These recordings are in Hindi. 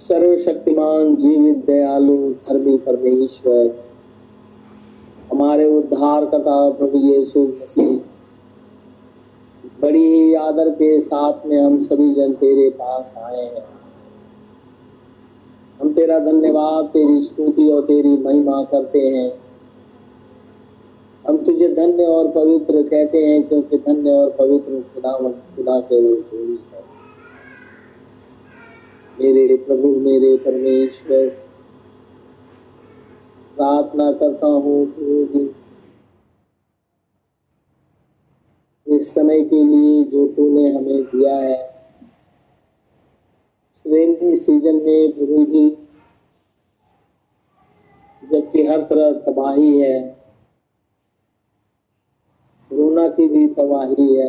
सर्वशक्तिमान, जीवित, दयालु, धर्मी परमेश्वर। हमारे उद्धार करता प्रभु यीशु मसीह, बड़ी ही आदर के साथ में हम सभी जन तेरे पास आए हैं। हम तेरा धन्यवाद, तेरी स्तुति और तेरी महिमा करते हैं। हम तुझे धन्य और पवित्र कहते हैं, क्योंकि धन्य और पवित्र खुदा खुदा के रूप है मेरे प्रभु, मेरे परमेश्वर। प्रार्थना करता हूँ इस समय के लिए जो तूने हमें दिया है रेनी सीज़न में प्रभु जी, जबकि हर तरह तबाही है, कोरोना की भी तबाही है,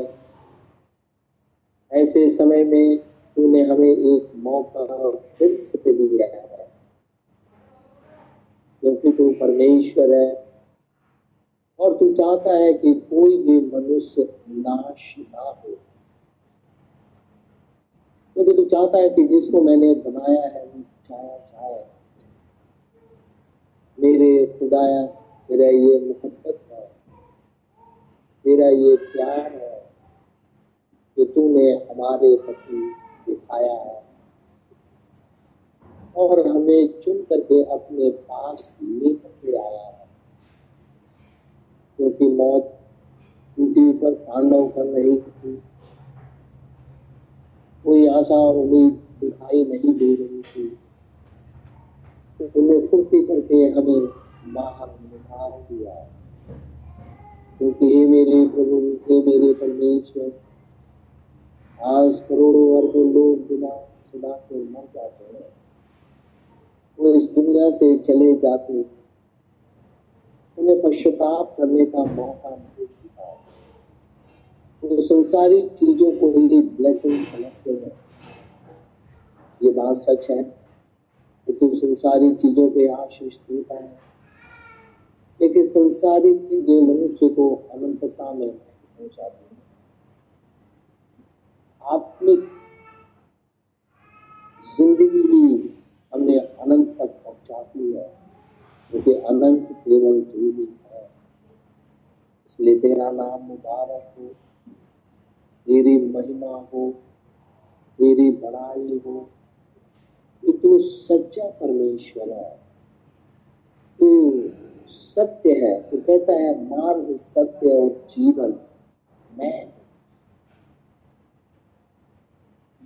ऐसे समय में तूने हमें एक मौका फिर से दिया है। क्योंकि तू परमेश्वर है, और तू चाहता है कि कोई भी मनुष्य नाश ना हो। क्योंकि तू चाहता है कि जिसको मैंने बनाया है, वो चाया जाए मेरे खुदाया, तेरा ये मोहब्बत है, तेरा ये प्यार है कि तूने हमारे प्रति दिखाया है। और हमें चुन करके अपने पास लेकर आया है। क्योंकि मौत पृथ्वी पर तांडव कर रही थी। कोई आशा और उम्मीद दिखाई नहीं दे रही थी। तो तुम्हें फुर्ती करके हमें बाहर निकाल दिया। क्योंकि हे मेरे प्रभु, हे मेरे परमेश्वर आज करोड़ों अरबों लोग बिना खुदा के मर जाते हैं। वो इस दुनिया से चले जाते उन्हें पश्चाताप करने का मौका नहीं मिलता। वो संसारिक चीज़ों को ही ब्लेसिंग समझते हैं। ये बात सच है, लेकिन संसारिक चीज़ों पे आशीष देता है। लेकिन संसारिक चीज़ें मनुष्य को अनंतता में पहुंचाती। आत्मिक ज़िंदगी ही हमें अनंत तक पहुंचाती है, क्योंकि अनंत केवल तू ही है। इसलिए तेरा नाम मुबारक हो, तेरी महिमा हो, तेरी बड़ाई हो। कि तू सच्चा परमेश्वर है। तू सत्य है, तू कहता है, मार्ग सत्य और जीवन मैं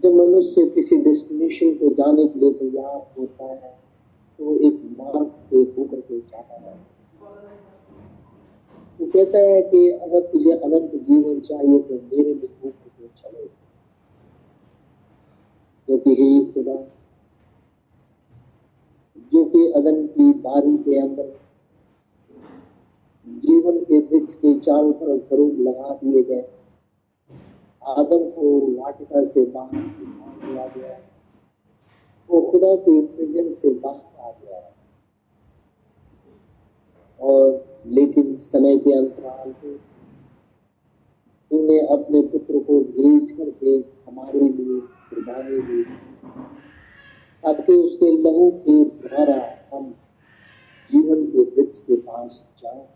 जब मनुष्य किसी डेस्टिनेशन को जाने के लिए तैयार होता है तो एक मार्ग से होकर के जाता है। वो कहता है कि अगर तुझे अनंत जीवन चाहिए तो मेरे में होकर के चलो। क्योंकि हे खुदा, जो कि अदन की बारी के अंदर जीवन के वृक्ष के चारों तरफ़ लगा दिए गए। आदम को वाटिका से निकाल दिया गया। वो खुदा के प्रेजेंस से बाहर आ गया। और लेकिन समय के अंतराल पे तूने अपने पुत्र को भेज करके हमारे लिए कुर्बानी दी। ताकि उसके लहू के द्वारा हम जीवन के वृक्ष के पास जाए।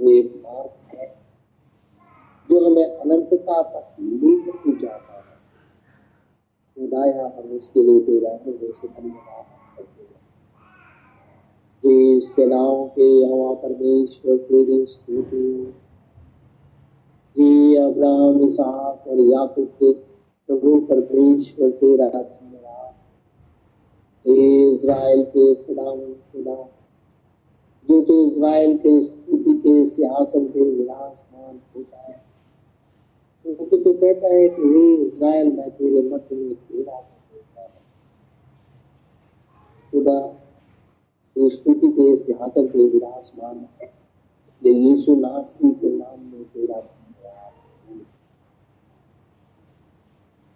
वो एक मार्ग है। जो हमें अनंतता तक लेकर के जाता है। खुदाया हम इसके लिए तेरा हृदय से धन्यवाद हैं। सेनाओं के हवा परमेश्वर तेरी स्तुति अब्राहम, इसहाक और याकूब के प्रभु परमेश्वर तेरा धन्यवाद हे इज़राइल के खुदा खुदा जो तो इज़राइल के स्तुति के सिंहासन पे विराजमान होता है तो तो कहता है कि, हे इज़राइल, मैं तेरे मध्य में तेरा खुदा तो स्तुति के सिंहासन पे विराजमान है। इसलिए यीशु नासरी के नाम में तेरा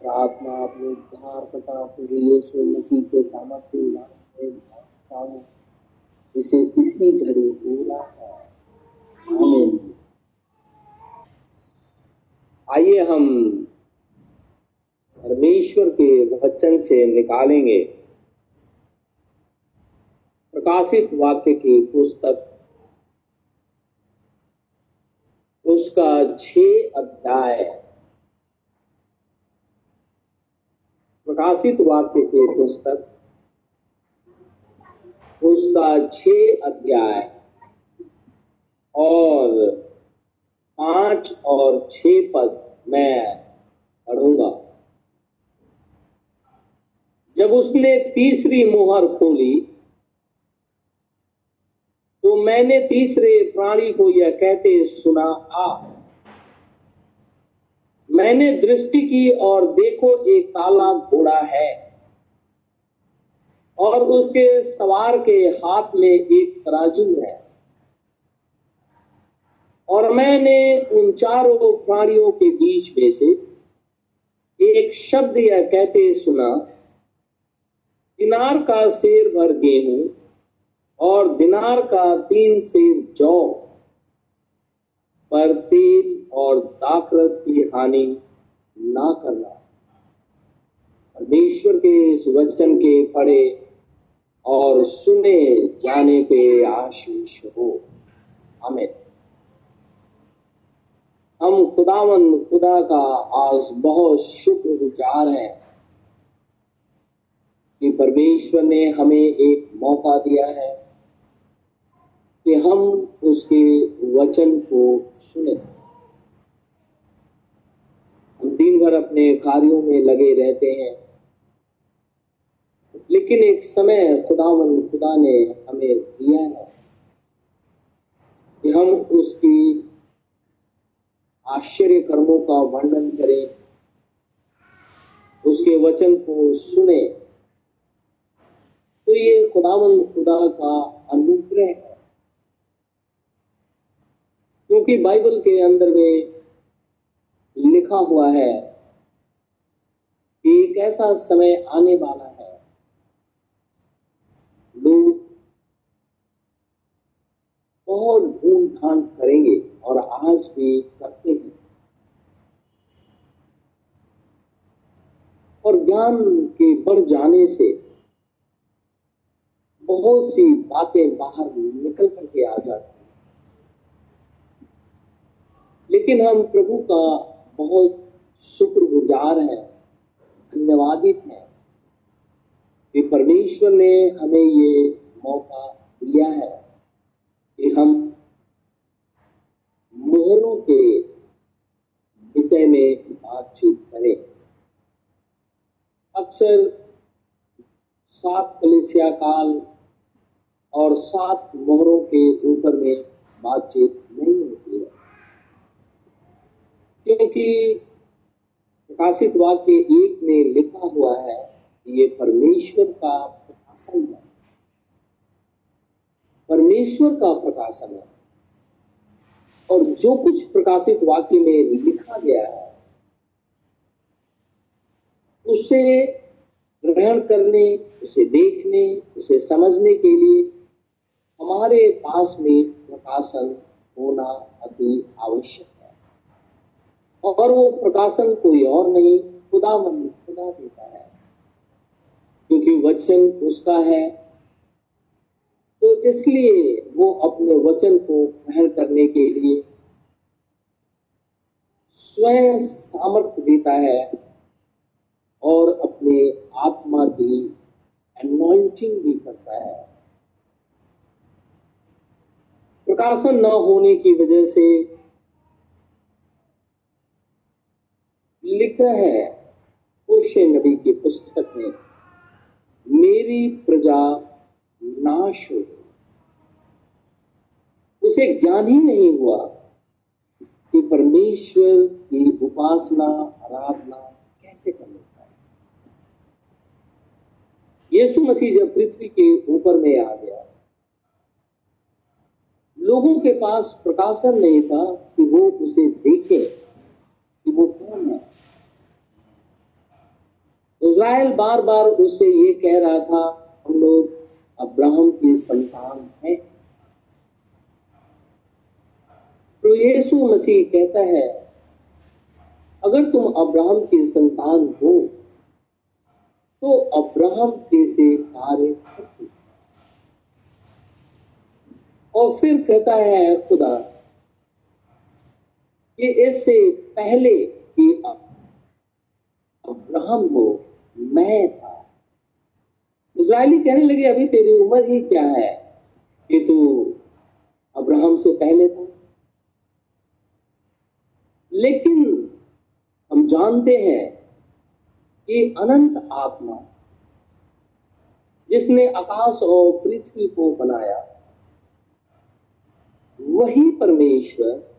प्रार्थना अपने उद्धार करता प्रभु यीशु मसीह के सामर्थ्य नाम में हूँ। इसे इसी घड़ी पूरा है। आमीन। आइए हम परमेश्वर के वचन से निकालेंगे। प्रकाशित वाक्य की पुस्तक। उसका छ अध्याय। प्रकाशित वाक्य के पुस्तक। उसका छ अध्याय। और पाँच और छ पद मैं पढ़ूँगा। जब उसने तीसरी मोहर खोली तो मैंने तीसरे प्राणी को यह कहते सुना, आ, मैंने दृष्टि की और देखो एक काला घोड़ा है और उसके सवार के हाथ में एक तराजू है। और मैंने उन चारों प्राणियों के बीच में से एक शब्द यह कहते सुना, दिनार का शेर भर गेहूँ और दिनार का तीन शेर जौ, पर तेल और दाकरस की हानि ना करना। परमेश्वर के इस वचन के पढ़े और सुने जाने पे आशीष हो। हमें हम खुदावन, खुदा का आज बहुत शुक्र गुजार है कि परमेश्वर ने हमें एक मौका दिया है कि हम उसके वचन को सुने। हम दिन भर अपने कार्यों में लगे रहते हैं। लेकिन एक समय खुदावंद खुदा ने हमें दिया है कि हम उसकी आश्चर्य कर्मों का वर्णन करें। उसके वचन को सुने। तो ये खुदावन खुदा का अनुग्रह है। क्योंकि बाइबल के अंदर में लिखा हुआ है कि एक ऐसा समय आने वाला है लोग ढूंढ ढांड करेंगे और आज भी करते हैं। और ज्ञान के बढ़ जाने से बहुत सी बातें बाहर निकल करके आ जाती हैं। लेकिन हम प्रभु का बहुत शुक्रगुजार हैं, धन्यवादित हैं कि परमेश्वर ने हमें ये मौका दिया है। कि हम मोहरों के विषय में बातचीत करें। अक्सर सात कलिसिया काल और सात मोहरों के ऊपर में बातचीत नहीं होती है। क्योंकि प्रकाशित वाक्य एक में लिखा हुआ है कि ये परमेश्वर का प्रकाशन है। परमेश्वर का प्रकाशन है। और जो कुछ प्रकाशित वाक्य में लिखा गया है, उसे ग्रहण करने, उसे देखने, उसे समझने के लिए हमारे पास में प्रकाशन होना अति आवश्यक है। और वो प्रकाशन कोई और नहीं खुदा मन खुदा देता है। क्योंकि वचन उसका है इसलिए वो अपने वचन को ग्रहण करने के लिए स्वयं सामर्थ्य देता है और अपने आत्मा की एनॉइंटिंग भी करता है। प्रकाशन न होने की वजह से लिखा है, होशे नबी की पुस्तक में, मेरी प्रजा नाश हो उसे ज्ञान ही नहीं हुआ कि परमेश्वर की उपासना, आराधना कैसे करनी चाहिए यीशु मसीह जब पृथ्वी के ऊपर में आ गया, लोगों के पास प्रकाशन नहीं था कि वो उसे देखें, कि वो कौन है। इज़राइल बार बार उससे ये कह रहा था, हम लोग अब्राहम की संतान हैं। तो यीशु मसीह कहता है, अगर तुम अब्राहम के संतान हो तो अब्राहम कैसे कार्य और फिर कहता है खुदा कि इससे पहले कि अब्राहम हो, मैं था। इसराइली कहने लगे, अभी तेरी उम्र ही क्या है? कि तू अब्राहम से पहले था? लेकिन हम जानते हैं कि अनंत आत्मा जिसने आकाश और पृथ्वी को बनाया, वही परमेश्वर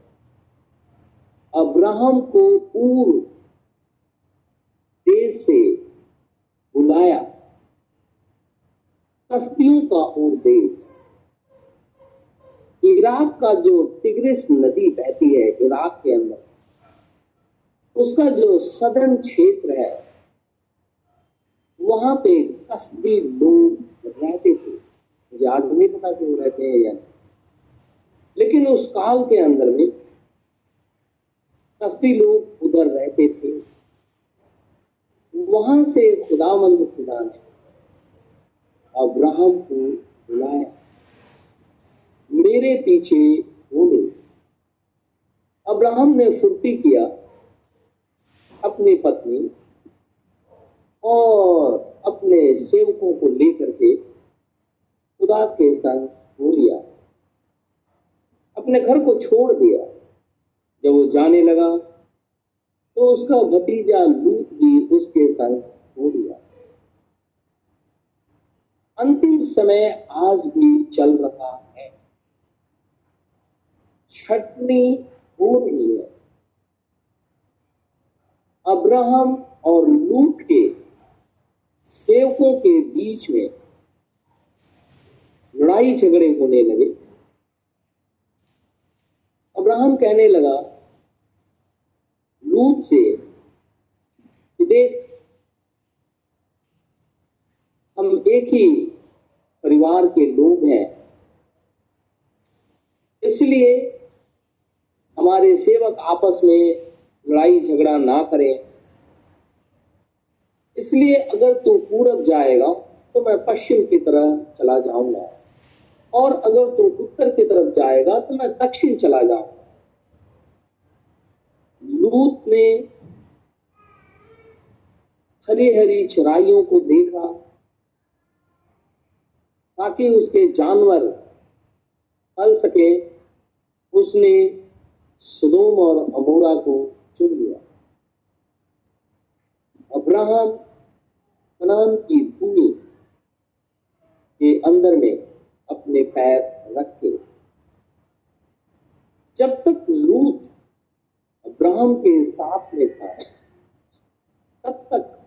अब्राहम को पूर्व देश से बुलाया। कस्तियों का और देश। इराक का जो टिग्रिस नदी बहती है, इराक के अंदर। उसका जो सदन क्षेत्र है, वहाँ पे कसदी लोग रहते थे। मुझे आज नहीं पता कि वो रहते हैं या लेकिन उस काल के अंदर में कसदी लोग उधर रहते थे। वहाँ से खुदावंद खुदा ने अब्राहम को बुलाया। मेरे पीछे बोले अब्राहम ने फुर्ती किया। अपनी पत्नी और अपने सेवकों को लेकर के खुदा के संग हो लिया। अपने घर को छोड़ दिया। जब वो जाने लगा तो उसका भतीजा लूट भी उसके संग हो लिया। अंतिम समय आज भी चल रहा है। छटनी हो रही है। अब्राहम और लूट के सेवकों के बीच में लड़ाई झगड़े होने लगे। अब्राहम कहने लगा लूट से देख, हम एक ही परिवार के लोग हैं। इसलिए हमारे सेवक आपस में लड़ाई झगड़ा ना करें। इसलिए अगर तू पूरब जाएगा तो मैं पश्चिम की तरह चला जाऊँगा। और अगर तू उत्तर की तरफ़ जाएगा तो मैं दक्षिण चला जाऊँगा। लूत ने हरी हरी चराइयों को देखा, ताकि उसके जानवर पल सके। उसने सुदोम और अमोरा को चुन लिया अब्राहम कनान की भूमि के अंदर में अपने पैर रखे। जब तक लूत अब्राहम के साथ में था, तब तक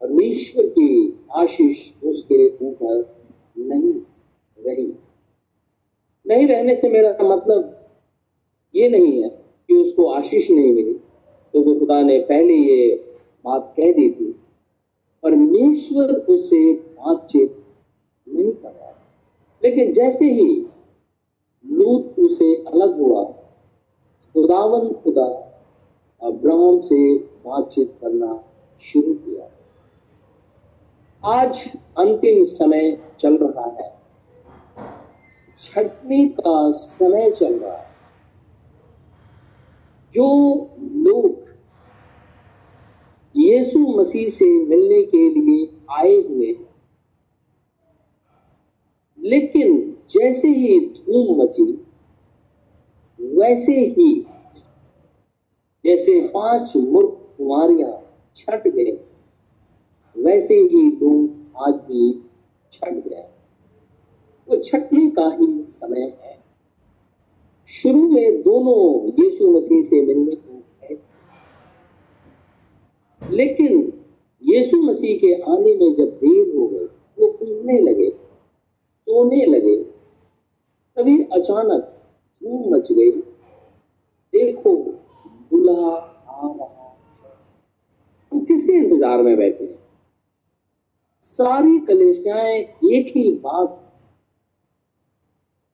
परमेश्वर की आशीष उसके ऊपर नहीं रही। नहीं रहने से मेरा मतलब ये नहीं है कि उसको आशीष नहीं मिली क्योंकि तो खुदा ने पहले ये बात कह दी थी। परमेश्वर उसे बातचीत नहीं कर रहा लेकिन जैसे ही लूत उसे अलग हुआ, खुदावन खुदा अब्राहम से बातचीत करना शुरू किया। आज अंतिम समय चल रहा है। छटनी का समय चल रहा है। जो लोग यीशु मसीह से मिलने के लिए आए हुए लेकिन जैसे ही धूम मची, वैसे ही जैसे पाँच मूर्ख कुमारियाँ छट गए, वैसे ही लोग आज भी छट गए। वो छटने का ही समय है। शुरू में दोनों यीशु मसीह से मिलने को गए लेकिन यीशु मसीह के आने में जब देर हो गई, वो उड़ने लगे, सोने लगे, तभी अचानक धूम मच गई। देखो दुल्हा आ रहा हम किसके इंतज़ार में बैठे हैं? सारी कलेसियाएँ एक ही बात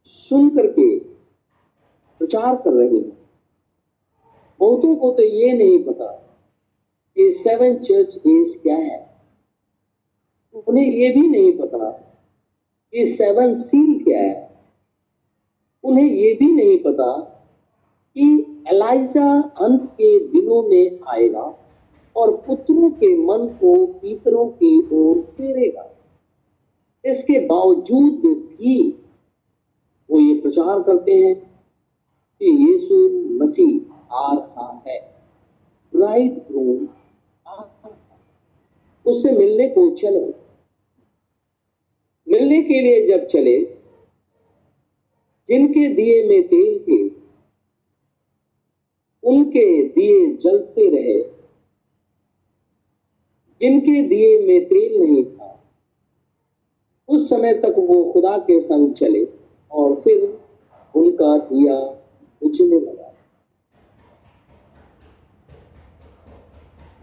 सुन करके प्रचार कर रही हैं। बहुतों को तो ये नहीं पता कि सेवन चर्च एज क्या है। उन्हें ये भी नहीं पता कि सेवन सील क्या है। उन्हें ये भी नहीं पता कि एलाइजा अंत के दिनों में आएगा और पुत्रों के मन को पीतरों की ओर फेरेगा। इसके बावजूद भी वो ये प्रचार करते हैं। कि यीशु मसीह आ रहा है ब्राइड ग्रूम उससे मिलने को चलो। मिलने के लिए जब चले, जिनके दिए में तेल थे, उनके दिए जलते रहे। जिनके दिए में तेल नहीं था, उस समय तक वो खुदा के संग चले और फिर उनका दिया बुझने लगा।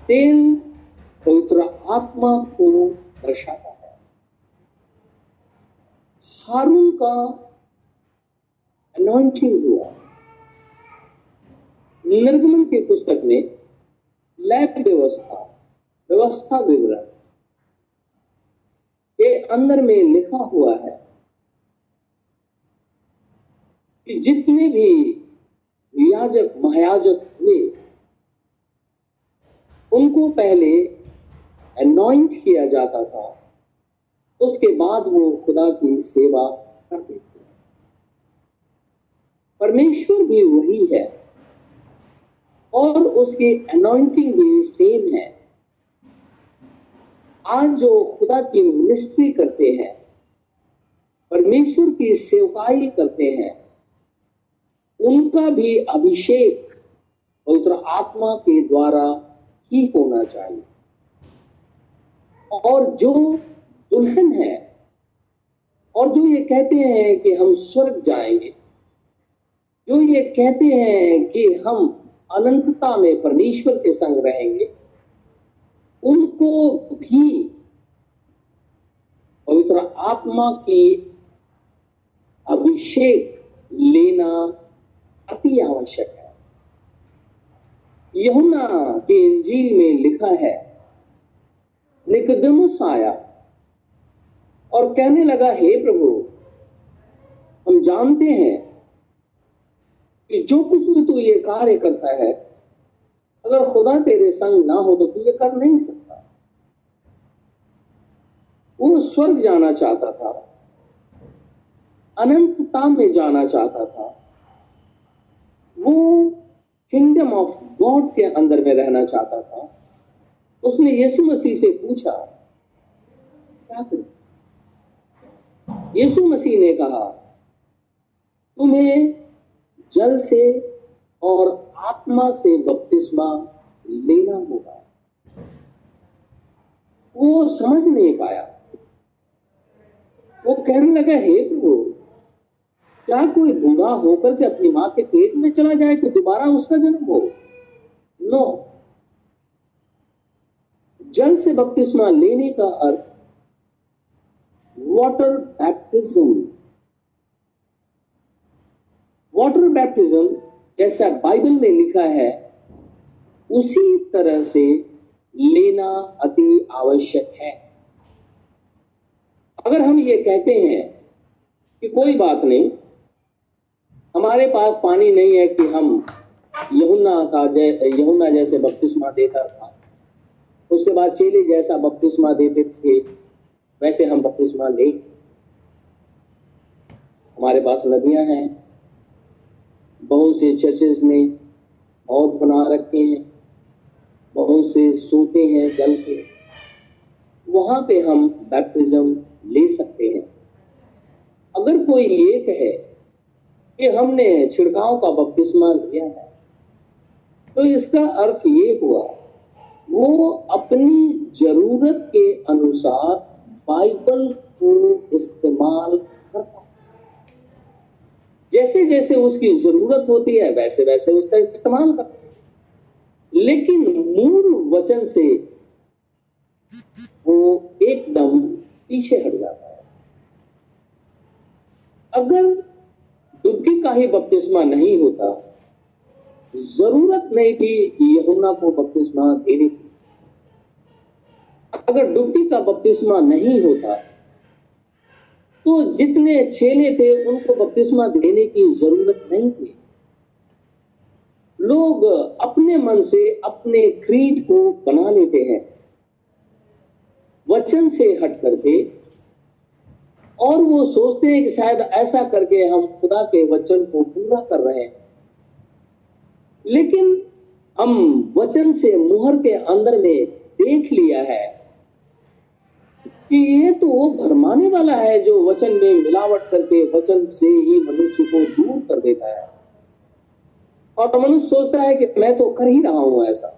तेल पवित्र आत्मा को दर्शाता है। हारून का अनॉइंटिंग हुआ। निर्गमन की पुस्तक में लैब व्यवस्था व्यवस्था विवरण के अंदर में लिखा हुआ है कि जितने भी याजक, महायाजक हुए उनको पहले अनॉइंट किया जाता था, उसके बाद वो खुदा की सेवा करते थे। परमेश्वर भी वही है और उसकी अनॉइंटिंग भी सेम है। आज जो खुदा की मिनिस्ट्री करते हैं, परमेश्वर की सेवकाई करते हैं उनका भी अभिषेक पवित्र आत्मा के द्वारा ही होना चाहिए। और जो दुल्हन है, और जो ये कहते हैं कि हम स्वर्ग जाएँगे, जो ये कहते हैं कि हम अनंतता में परमेश्वर के संग रहेंगे, उनको भी पवित्र आत्मा की अभिषेक लेना अति आवश्यक है। यहुना के इंजील में लिखा है, निकदमस आया और कहने लगा, हे प्रभु, हम जानते हैं कि जो कुछ भी तू ये कार्य करता है, अगर खुदा तेरे संग ना हो तो तू ये कर नहीं सकता। वो स्वर्ग जाना चाहता था, अनंतता में जाना चाहता था। वो किंगडम ऑफ़ गॉड के अंदर में रहना चाहता था, उसने यीशु मसीह से पूछा, क्या करूँ? यीशु मसीह ने कहा, तुम्हें जल से और आत्मा से बपतिस्मा लेना होगा। वो समझ नहीं पाया। वो कहने लगा, हे प्रभु क्या कोई बूढ़ा होकर के अपनी माँ के पेट में चला जाए तो दोबारा उसका जन्म हो? नो जल से बपतिस्मा लेने का अर्थ वाटर बैप्टिज्म वाटर बैप्टिज्म जैसा बाइबल में लिखा है, उसी तरह से लेना अति आवश्यक है। अगर हम ये कहते हैं कि कोई बात नहीं हमारे पास पानी नहीं है कि हम यमुना का यमुना जैसे बपतिस्मा देता था। उसके बाद चेले जैसा बपतिस्मा देते थे, वैसे हम बपतिस्मा ले हमारे पास नदियाँ हैं, बहुत से चर्चेज ने बहुत बना रखे हैं, बहुत से सोते हैं, जल के। वहाँ पे हम बैप्टिज्म ले सकते हैं। अगर कोई ये कहे कि हमने छिड़काव का बपतिस्मा लिया है। तो इसका अर्थ ये हुआ, वो अपनी ज़रूरत के अनुसार बाइबल को इस्तेमाल करता है। जैसे जैसे उसकी ज़रूरत होती है वैसे वैसे उसका इस्तेमाल करता है। लेकिन मूल वचन से वो एकदम पीछे हट जाता है। अगर डुबकी का ही बपतिस्मा नहीं होता। ज़रूरत नहीं थी यहुना को बपतिस्मा देने की। अगर डुबकी का बपतिस्मा नहीं होता तो जितने चेले थे उनको बपतिस्मा देने की ज़रूरत नहीं थी। लोग अपने मन से अपने क्रीड को बना लेते हैं, वचन से हट करके और वो सोचते हैं कि शायद ऐसा करके हम खुदा के वचन को पूरा कर रहे हैं। लेकिन हम वचन से मुहर के अंदर में देख लिया है कि ये तो वो भरमाने वाला है जो वचन में मिलावट करके वचन से ही मनुष्य को दूर कर देता है। और मनुष्य सोचता है कि मैं तो कर ही रहा हूँ ऐसा।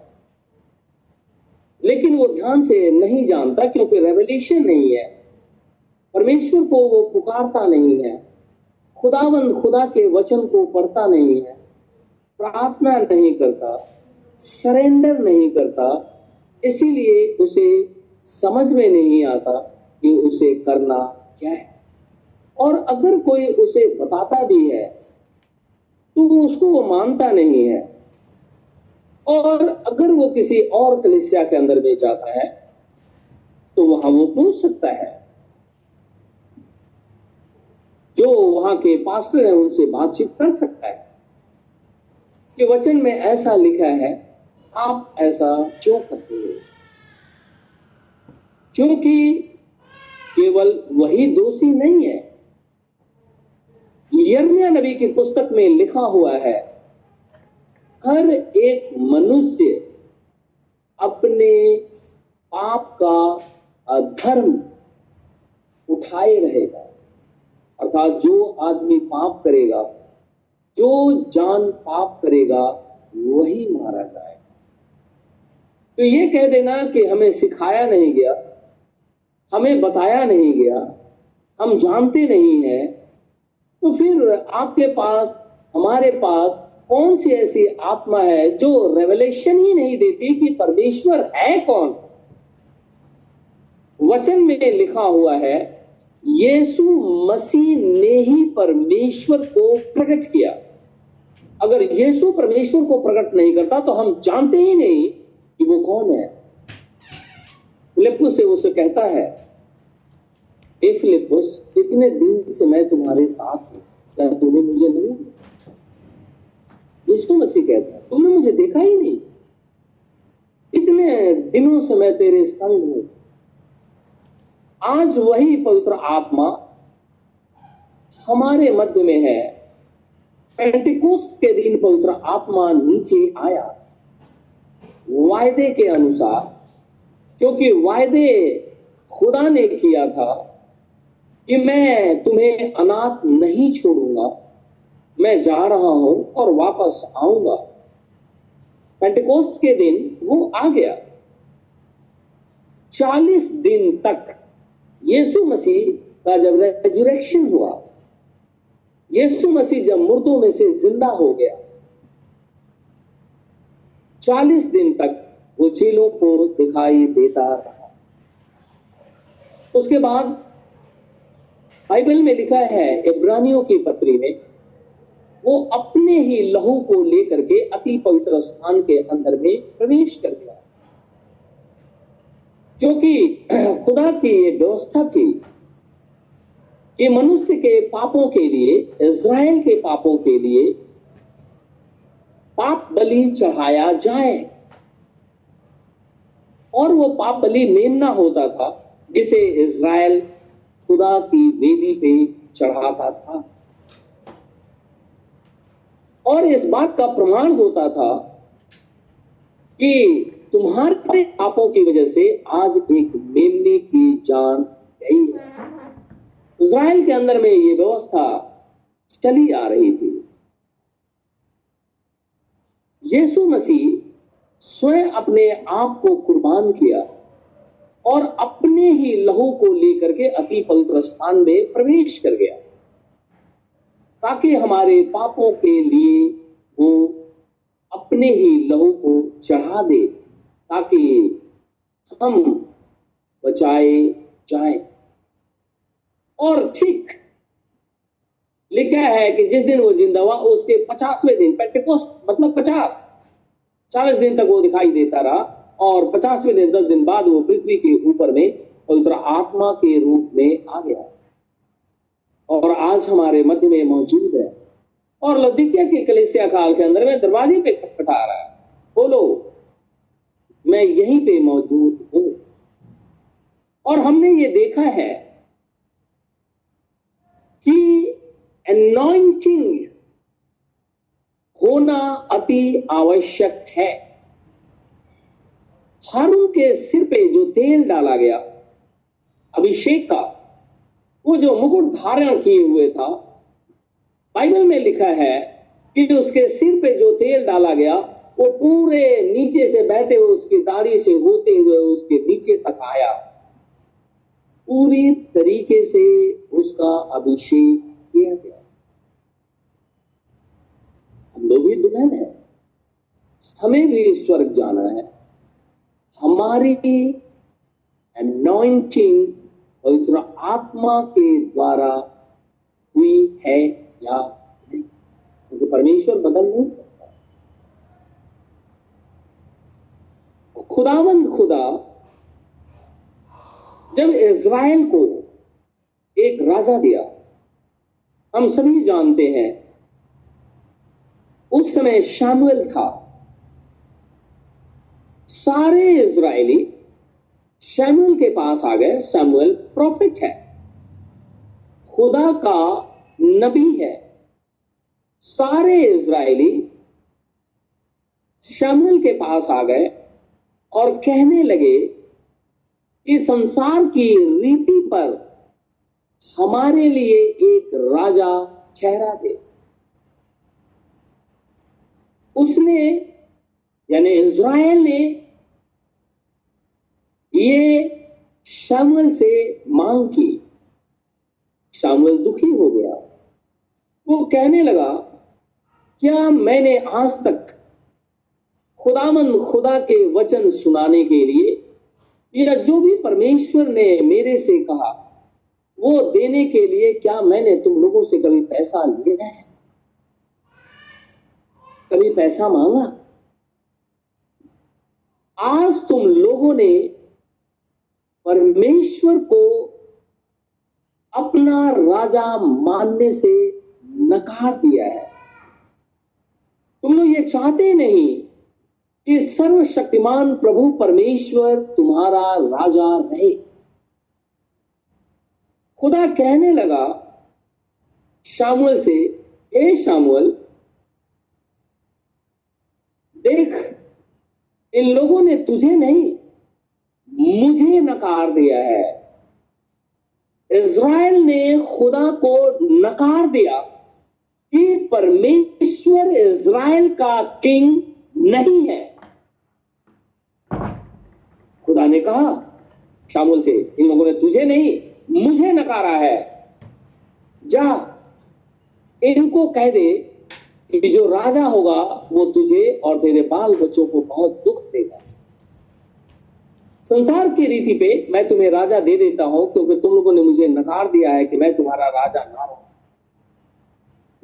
लेकिन वो ध्यान से नहीं जानता क्योंकि रेवल्यूशन नहीं है। परमेश्वर को वो पुकारता नहीं है। खुदावंद खुदा के वचन को पढ़ता नहीं है। प्रार्थना नहीं करता, सरेंडर नहीं करता, इसीलिए उसे समझ में नहीं आता कि उसे करना क्या है। और अगर कोई उसे बताता भी है तो उसको वो मानता नहीं है। और अगर वो किसी और कलिसिया के अंदर में जाता है तो वहाँ वो पूछ सकता है जो वहाँ के पास्टर है, उनसे बातचीत कर सकता है। कि वचन में ऐसा लिखा है, आप ऐसा क्यों करते हो? क्योंकि केवल वही दोषी नहीं है। यर्मिया नबी की पुस्तक में लिखा हुआ है, हर एक मनुष्य अपने पाप का अधर्म उठाए रहेगा। अर्थात जो आदमी पाप करेगा, जो जान पाप करेगा, वही मारा जाएगा। तो ये कह देना कि हमें सिखाया नहीं गया, हमें बताया नहीं गया, हम जानते नहीं हैं तो फिर आपके पास, हमारे पास कौन सी ऐसी आत्मा है जो रेवलेशन ही नहीं देती कि परमेश्वर है कौन? वचन में लिखा हुआ है यीशु मसीह ने ही परमेश्वर को प्रकट किया। अगर यीशु परमेश्वर को प्रकट नहीं करता तो हम जानते ही नहीं कि वो कौन है। फिलिपुस से उसे कहता है ए फिलिपुस इतने दिन से मैं तुम्हारे साथ हूँ। क्या तुम्हें मुझे नहीं यीशु मसीह कहता है, तुमने मुझे देखा ही नहीं। इतने दिनों से मैं तेरे संग हूँ। आज वही पवित्र आत्मा हमारे मध्य में है। पेंटिकोस्ट के दिन पवित्र आत्मा नीचे आया। वायदे के अनुसार, क्योंकि वायदे खुदा ने किया था कि मैं तुम्हें अनाथ नहीं छोड़ूँगा। मैं जा रहा हूँ और वापस आऊँगा। पेंटिकोस्ट के दिन वो आ गया। चालीस दिन तक यीशु मसीह का जब रेजुरेक्शन हुआ, यीशु मसीह जब मुर्दों में से ज़िंदा हो गया, चालीस दिन तक वो चेलों को दिखाई देता रहा। उसके बाद बाइबल में लिखा है, इब्रानियों की पत्री में, वो अपने ही लहू को लेकर के अति पवित्र स्थान के अंदर में प्रवेश कर गया। क्योंकि खुदा की ये व्यवस्था थी कि मनुष्य के पापों के लिए, इज़राइल के पापों के लिए पाप बलि चढ़ाया जाए। और वो पाप बलि मेमना होता था, जिसे इज़राइल खुदा की वेदी पे चढ़ाता था। और इस बात का प्रमाण होता था कि तुम्हारे पापों की वजह से आज एक मेमने की जान गई है। इज़राइल के अंदर में ये व्यवस्था चली आ रही थी। यीशु मसीह स्वयं अपने आप को कुर्बान किया और अपने ही लहू को लेकर के अति पवित्र स्थान में प्रवेश कर गया, ताकि हमारे पापों के लिए वो अपने ही लहू को चढ़ा दे। ताकि हम बचाए जाए और ठीक लिखा है कि जिस दिन वो ज़िंदा हुआ, उसके पचासवें दिन पेंटिकोस्ट मतलब पचास, चालीस दिन तक वो दिखाई देता रहा और पचासवें दिन, दस दिन बाद वो पृथ्वी के ऊपर में, पवित्र आत्मा के रूप में आ गया। और आज हमारे मध्य में मौजूद है। और लौदिकिया के कलेसिया काल के अंदर में दरवाजे पे खटखटा रहा है। बोलो मैं यहीं पे मौजूद हूँ। और हमने ये देखा है कि अनॉइंटिंग होना अति आवश्यक है। झारू के सिर पे जो तेल डाला गया, अभिषेक का, वो जो मुकुट धारण किए हुए था, बाइबल में लिखा है कि उसके सिर पे जो तेल डाला गया वो पूरे नीचे से बहते हुए, उसकी दाढ़ी से होते हुए उसके नीचे तक आया। पूरी तरीके से उसका अभिषेक किया गया। हम लोग भी दुल्हन है। हमें भी स्वर्ग जाना है। हमारी अनॉइंटिंग पवित्र आत्मा के द्वारा हुई है या नहीं? क्योंकि परमेश्वर बदल नहीं सकता। खुदावंद खुदा, जब इज़राइल को एक राजा दिया, हम सभी जानते हैं, उस समय शामुएल था। सारे इज़राइली शैमुएल के पास आ गए, शैमुएल प्रॉफिट है। खुदा का नबी है। सारे इज़राइली शैमुएल के पास आ गए और कहने लगे कि संसार की रीति पर हमारे लिए एक राजा ठहरा दे। उसने, यानी इज़राइल ने, ये शामुल से मांग की। शामुल दुखी हो गया। वो कहने लगा, क्या मैंने आज तक खुदामंद खुदा के वचन सुनाने के लिए, या जो भी परमेश्वर ने मेरे से कहा, वो देने के लिए क्या मैंने तुम लोगों से कभी पैसा लिया है? कभी पैसा मांगा? आज तुम लोगों ने परमेश्वर को अपना राजा मानने से नकार दिया है। तुम लोग ये चाहते नहीं कि सर्वशक्तिमान प्रभु परमेश्वर तुम्हारा राजा रहे। खुदा कहने लगा शामुल से ए शामुल देख, इन लोगों ने तुझे नहीं, मुझे नकार दिया है। इज़राइल ने खुदा को नकार दिया कि परमेश्वर इज़राइल का किंग नहीं है। खुदा ने कहा शामुल से, इन लोगों ने तुझे नहीं, मुझे नकारा है। जा, इनको कह दे कि जो राजा होगा, वो तुझे और तेरे बाल बच्चों को बहुत दुख देगा। संसार की रीति पे मैं तुम्हें राजा दे देता हूँ, क्योंकि तुम लोगों ने मुझे नकार दिया है कि मैं तुम्हारा राजा ना हूँ।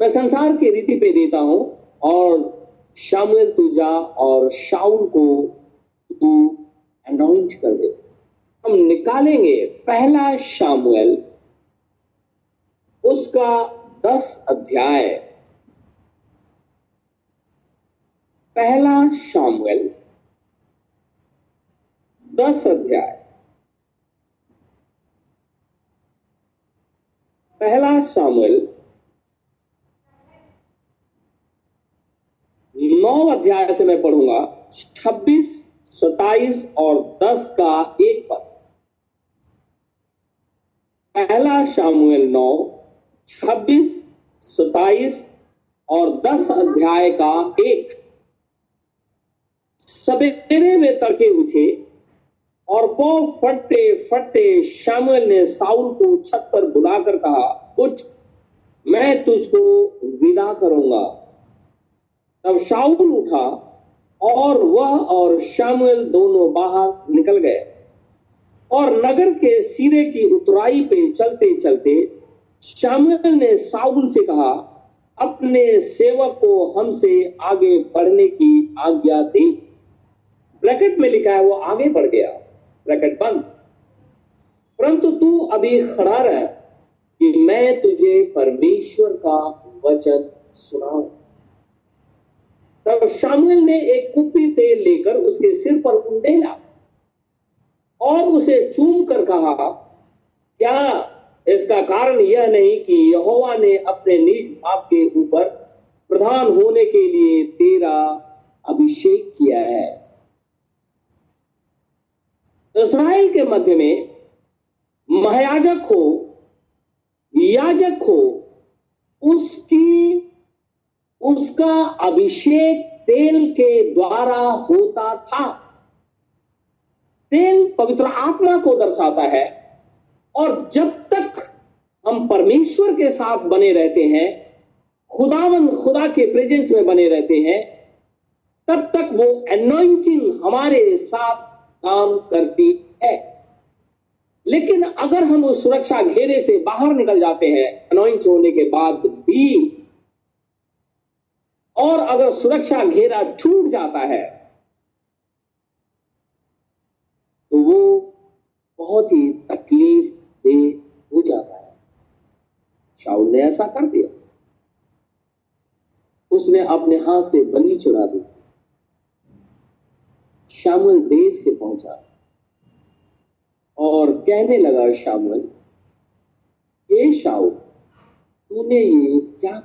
मैं संसार की रीति पे देता हूँ, और शामुएल तू जा और शाउल को तू अनाउंस कर दे हम निकालेंगे पहला शामुएल, उसका दस अध्याय। पहला शामुएल, दस अध्याय। पहला शामुएल, नौ अध्याय से मैं पढ़ूँगा, छब्बीस सताइस और दस का एक पद। पहला शामुएल नौ, छब्बीस सताइस और दस अध्याय का एक। सवेरे वे तड़के उठे और पौ फटते फटते शामुएल ने साउल को छत पर बुलाकर कहा, उठ, मैं तुझको विदा करूँगा। तब शाउल उठा और वह और शामुएल दोनों बाहर निकल गए। और नगर के सिरे की उतराई पे चलते चलते शामुएल ने साउल से कहा, अपने सेवक को हमसे आगे बढ़ने की आज्ञा दी। ब्रैकेट में लिखा है, वो आगे बढ़ गया। ब्रैकेट बंद। परंतु तू अभी खड़ा रह कि मैं तुझे परमेश्वर का वचन सुनाऊं। तब शामुएल ने एक कुप्पी तेल लेकर उसके सिर पर उंडेला और उसे चूम कर कहा, क्या इसका कारण यह नहीं कि यहोवा ने अपने निज बाप के ऊपर प्रधान होने के लिए तेरा अभिषेक किया है? इसराइल के मध्य में महायाजक हो, याजक हो, उसकी उसका अभिषेक तेल के द्वारा होता था। तेल पवित्र आत्मा को दर्शाता है और जब तक हम परमेश्वर के साथ बने रहते हैं, खुदावन खुदा के प्रेजेंस में बने रहते हैं, तब तक वो एनोइंटिंग हमारे साथ काम करती है। लेकिन अगर हम उस सुरक्षा घेरे से बाहर निकल जाते हैं अनोइंट होने के बाद भी और अगर सुरक्षा घेरा छूट जाता है तो वो बहुत ही तकलीफ़ दे हो जाता है। शाउल ने ऐसा कर दिया। उसने अपने हाथ से बलि चढ़ा दी। शामुल देर से पहुँचा और कहने लगा शामुल हे शाउल तूने ये क्या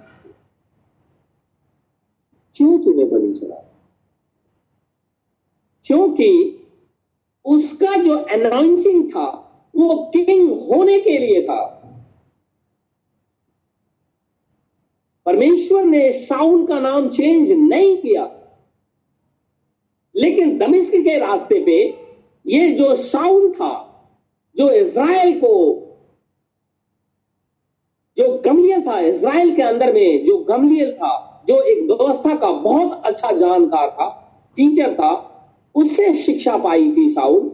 किया तुम्हें बलि चढ़ाया क्योंकि उसका जो अनाउंसिंग था, वो किंग होने के लिए था। परमेश्वर ने शाउल का नाम चेंज नहीं किया। लेकिन दमिश्क के रास्ते पे ये जो शाउल था, जो इज़राइल को, जो गमलियल था, इज़राइल के अंदर में जो गमलियल था जो एक व्यवस्था का बहुत अच्छा जानकार था टीचर था, उससे शिक्षा पाई थी साउल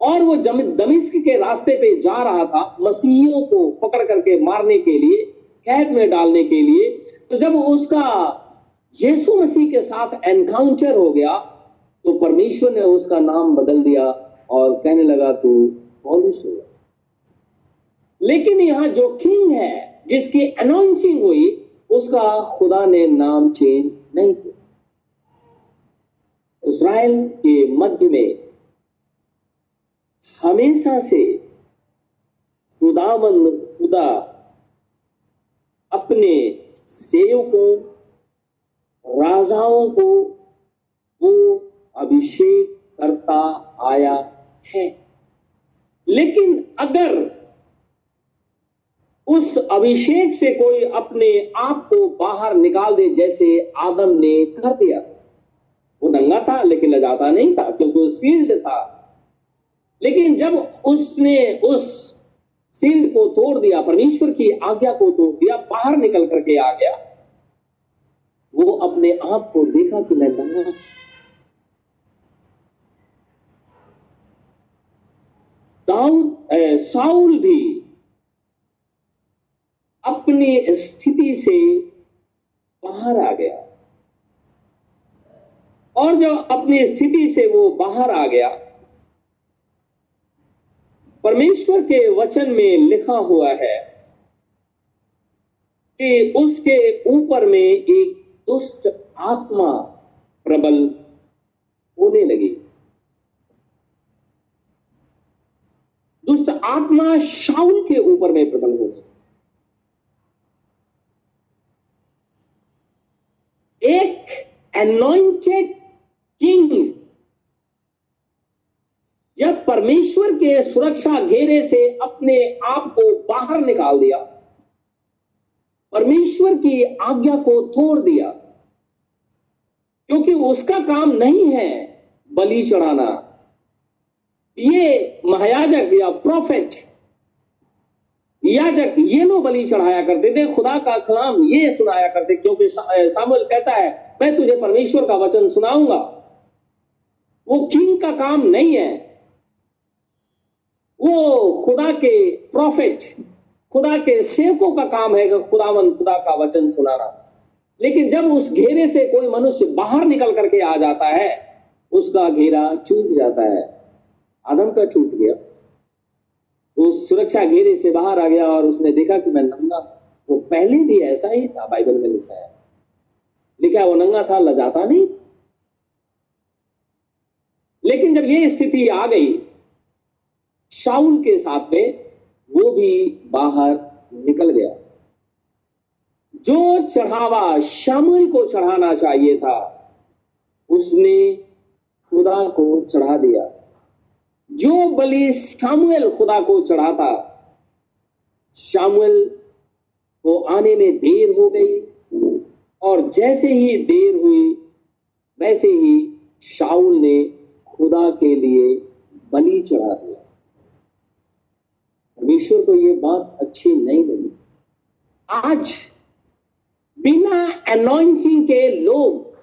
और वो दमिश्क के रास्ते पे जा रहा था मसीहियों को पकड़ करके मारने के लिए, कैद में डालने के लिए। तो जब उसका यीशु मसीह के साथ एनकाउंटर हो गया तो परमेश्वर ने उसका नाम बदल दिया और कहने लगा, तू पॉलुस हो लेकिन यहाँ जो किंग है, जिसकी अनाउंसिंग हुई उसका खुदा ने नाम चेंज नहीं किया। इसराइल के मध्य में हमेशा से खुदावन खुदा अपने सेवकों, राजाओं को वो अभिषेक करता आया है। लेकिन अगर उस अभिषेक से कोई अपने आप को बाहर निकाल दे जैसे आदम ने कर दिया। वो नंगा था, लेकिन लजाता नहीं था, क्योंकि वो सील्ड था। लेकिन जब उसने उस सील्ड को तोड़ दिया, परमेश्वर की आज्ञा को तोड़ दिया, बाहर निकल करके आ गया, वो अपने आप को देखा कि मैं नंगा दाऊद साउल भी अपनी स्थिति से बाहर आ गया। और जब अपनी स्थिति से वो बाहर आ गया, परमेश्वर के वचन में लिखा हुआ है कि उसके ऊपर में एक दुष्ट आत्मा प्रबल होने लगी। दुष्ट आत्मा शाउल के ऊपर में प्रबल हो गई एक एनॉइंटेड किंग जब परमेश्वर के सुरक्षा घेरे से अपने आप को बाहर निकाल दिया, परमेश्वर की आज्ञा को तोड़ दिया, क्योंकि उसका काम नहीं है बलि चढ़ाना। ये महायाजक या प्रोफेट याजक ये लोग बलि चढ़ाया करते थे, खुदा का कलाम ये सुनाया करते, क्योंकि सामुल कहता है, मैं तुझे परमेश्वर का वचन सुनाऊँगा। वो किंग का काम नहीं है। वो खुदा के प्रॉफिट खुदा के सेवकों का काम है कि खुदावन खुदा का वचन सुनाना लेकिन जब उस घेरे से कोई मनुष्य बाहर निकल करके आ जाता है, उसका घेरा चूट जाता है। आदम का छूट गया। वो सुरक्षा घेरे से बाहर आ गया और उसने देखा कि मैं नंगा वो पहले भी ऐसा ही था, बाइबल में लिखा है। लिखा वो नंगा था, लजाता नहीं लेकिन जब ये स्थिति आ गई शाउल के साथ में वो भी बाहर निकल गया। जो चढ़ावा शामिल को चढ़ाना चाहिए था, उसने खुदा को चढ़ा दिया। जो बलि शामुएल खुदा को चढ़ाता शामुएल को आने में देर हो गई, और जैसे ही देर हुई, वैसे ही शाउल ने खुदा के लिए बलि चढ़ा दिया। परमेश्वर को यह बात अच्छी नहीं लगी। आज बिना अनॉइंटिंग के लोग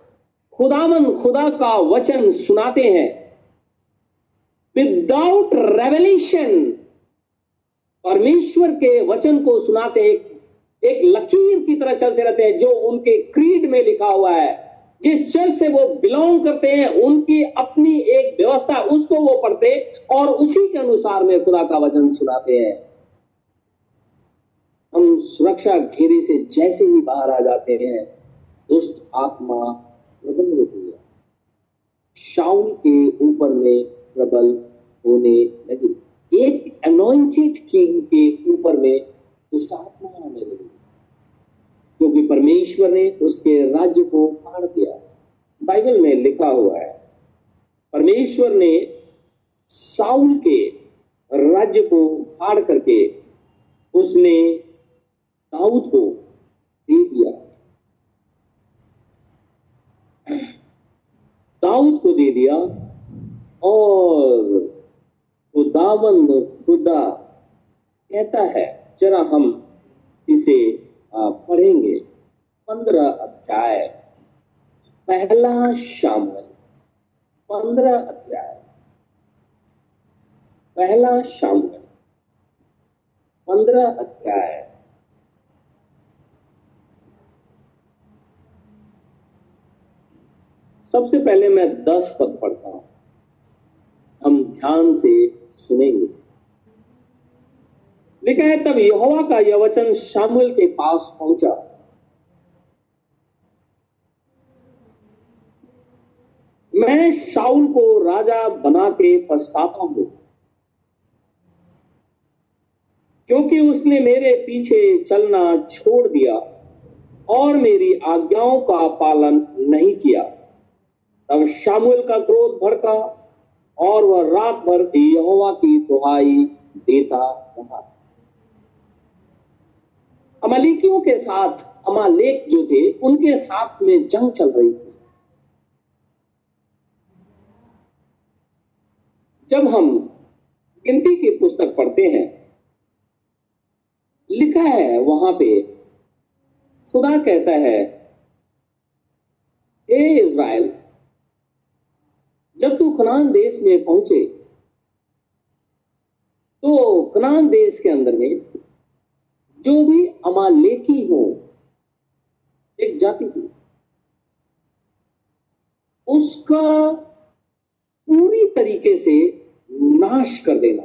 खुदावन खुदा का वचन सुनाते हैं। विदाउट रेवल्यूशन परमेश्वर के वचन को सुनाते एक, एक लकीर की तरह चलते रहते हैं जो उनके क्रीड में लिखा हुआ है। जिस चर्च से वो बिलोंग करते हैं उनकी अपनी एक व्यवस्था उसको वो पढ़ते और उसी के अनुसार में खुदा का वचन सुनाते हैं। हम सुरक्षा घेरे से जैसे ही बाहर आ जाते हैं दुष्ट आत्मा प्रबल होती है। शाउल के ऊपर में प्रबल होने लगी। एक अनोइंटेड किंग के ऊपर में दुष्ट आत्मा आने लगी। क्योंकि परमेश्वर ने उसके राज्य को फाड़ दिया। बाइबल में लिखा हुआ है, परमेश्वर ने साउल के राज्य को फाड़ करके उसने दाऊद को दे दिया। दाऊद को दे दिया। और खुदावंद खुदा कहता है, जरा हम इसे पढ़ेंगे। पंद्रह अध्याय। पहला शामिल। पंद्रह अध्याय। पहला शामिल। पंद्रह अध्याय। सबसे पहले मैं दस पद पढ़ता हूँ। ध्यान से सुनेंगे। लिखा है तब यहोवा का यह वचन शामुल के पास पहुँचा। मैं शाउल को राजा बना के पछताता हूँ, क्योंकि उसने मेरे पीछे चलना छोड़ दिया और मेरी आज्ञाओं का पालन नहीं किया। तब शामुल का क्रोध भड़का और वह रात भर यहोवा की दुहाई देता रहा। अमालिकियों के साथ, अमालेक जो थे, उनके साथ में जंग चल रही थी। जब हम गिनती की पुस्तक पढ़ते हैं, लिखा है वहाँ पे, खुदा कहता है, ए इज़राइल जब तू कनान देश में पहुँचे तो कनान देश के अंदर में जो भी अमालेकी हो, एक जाति की उसका पूरी तरीके से नाश कर देना।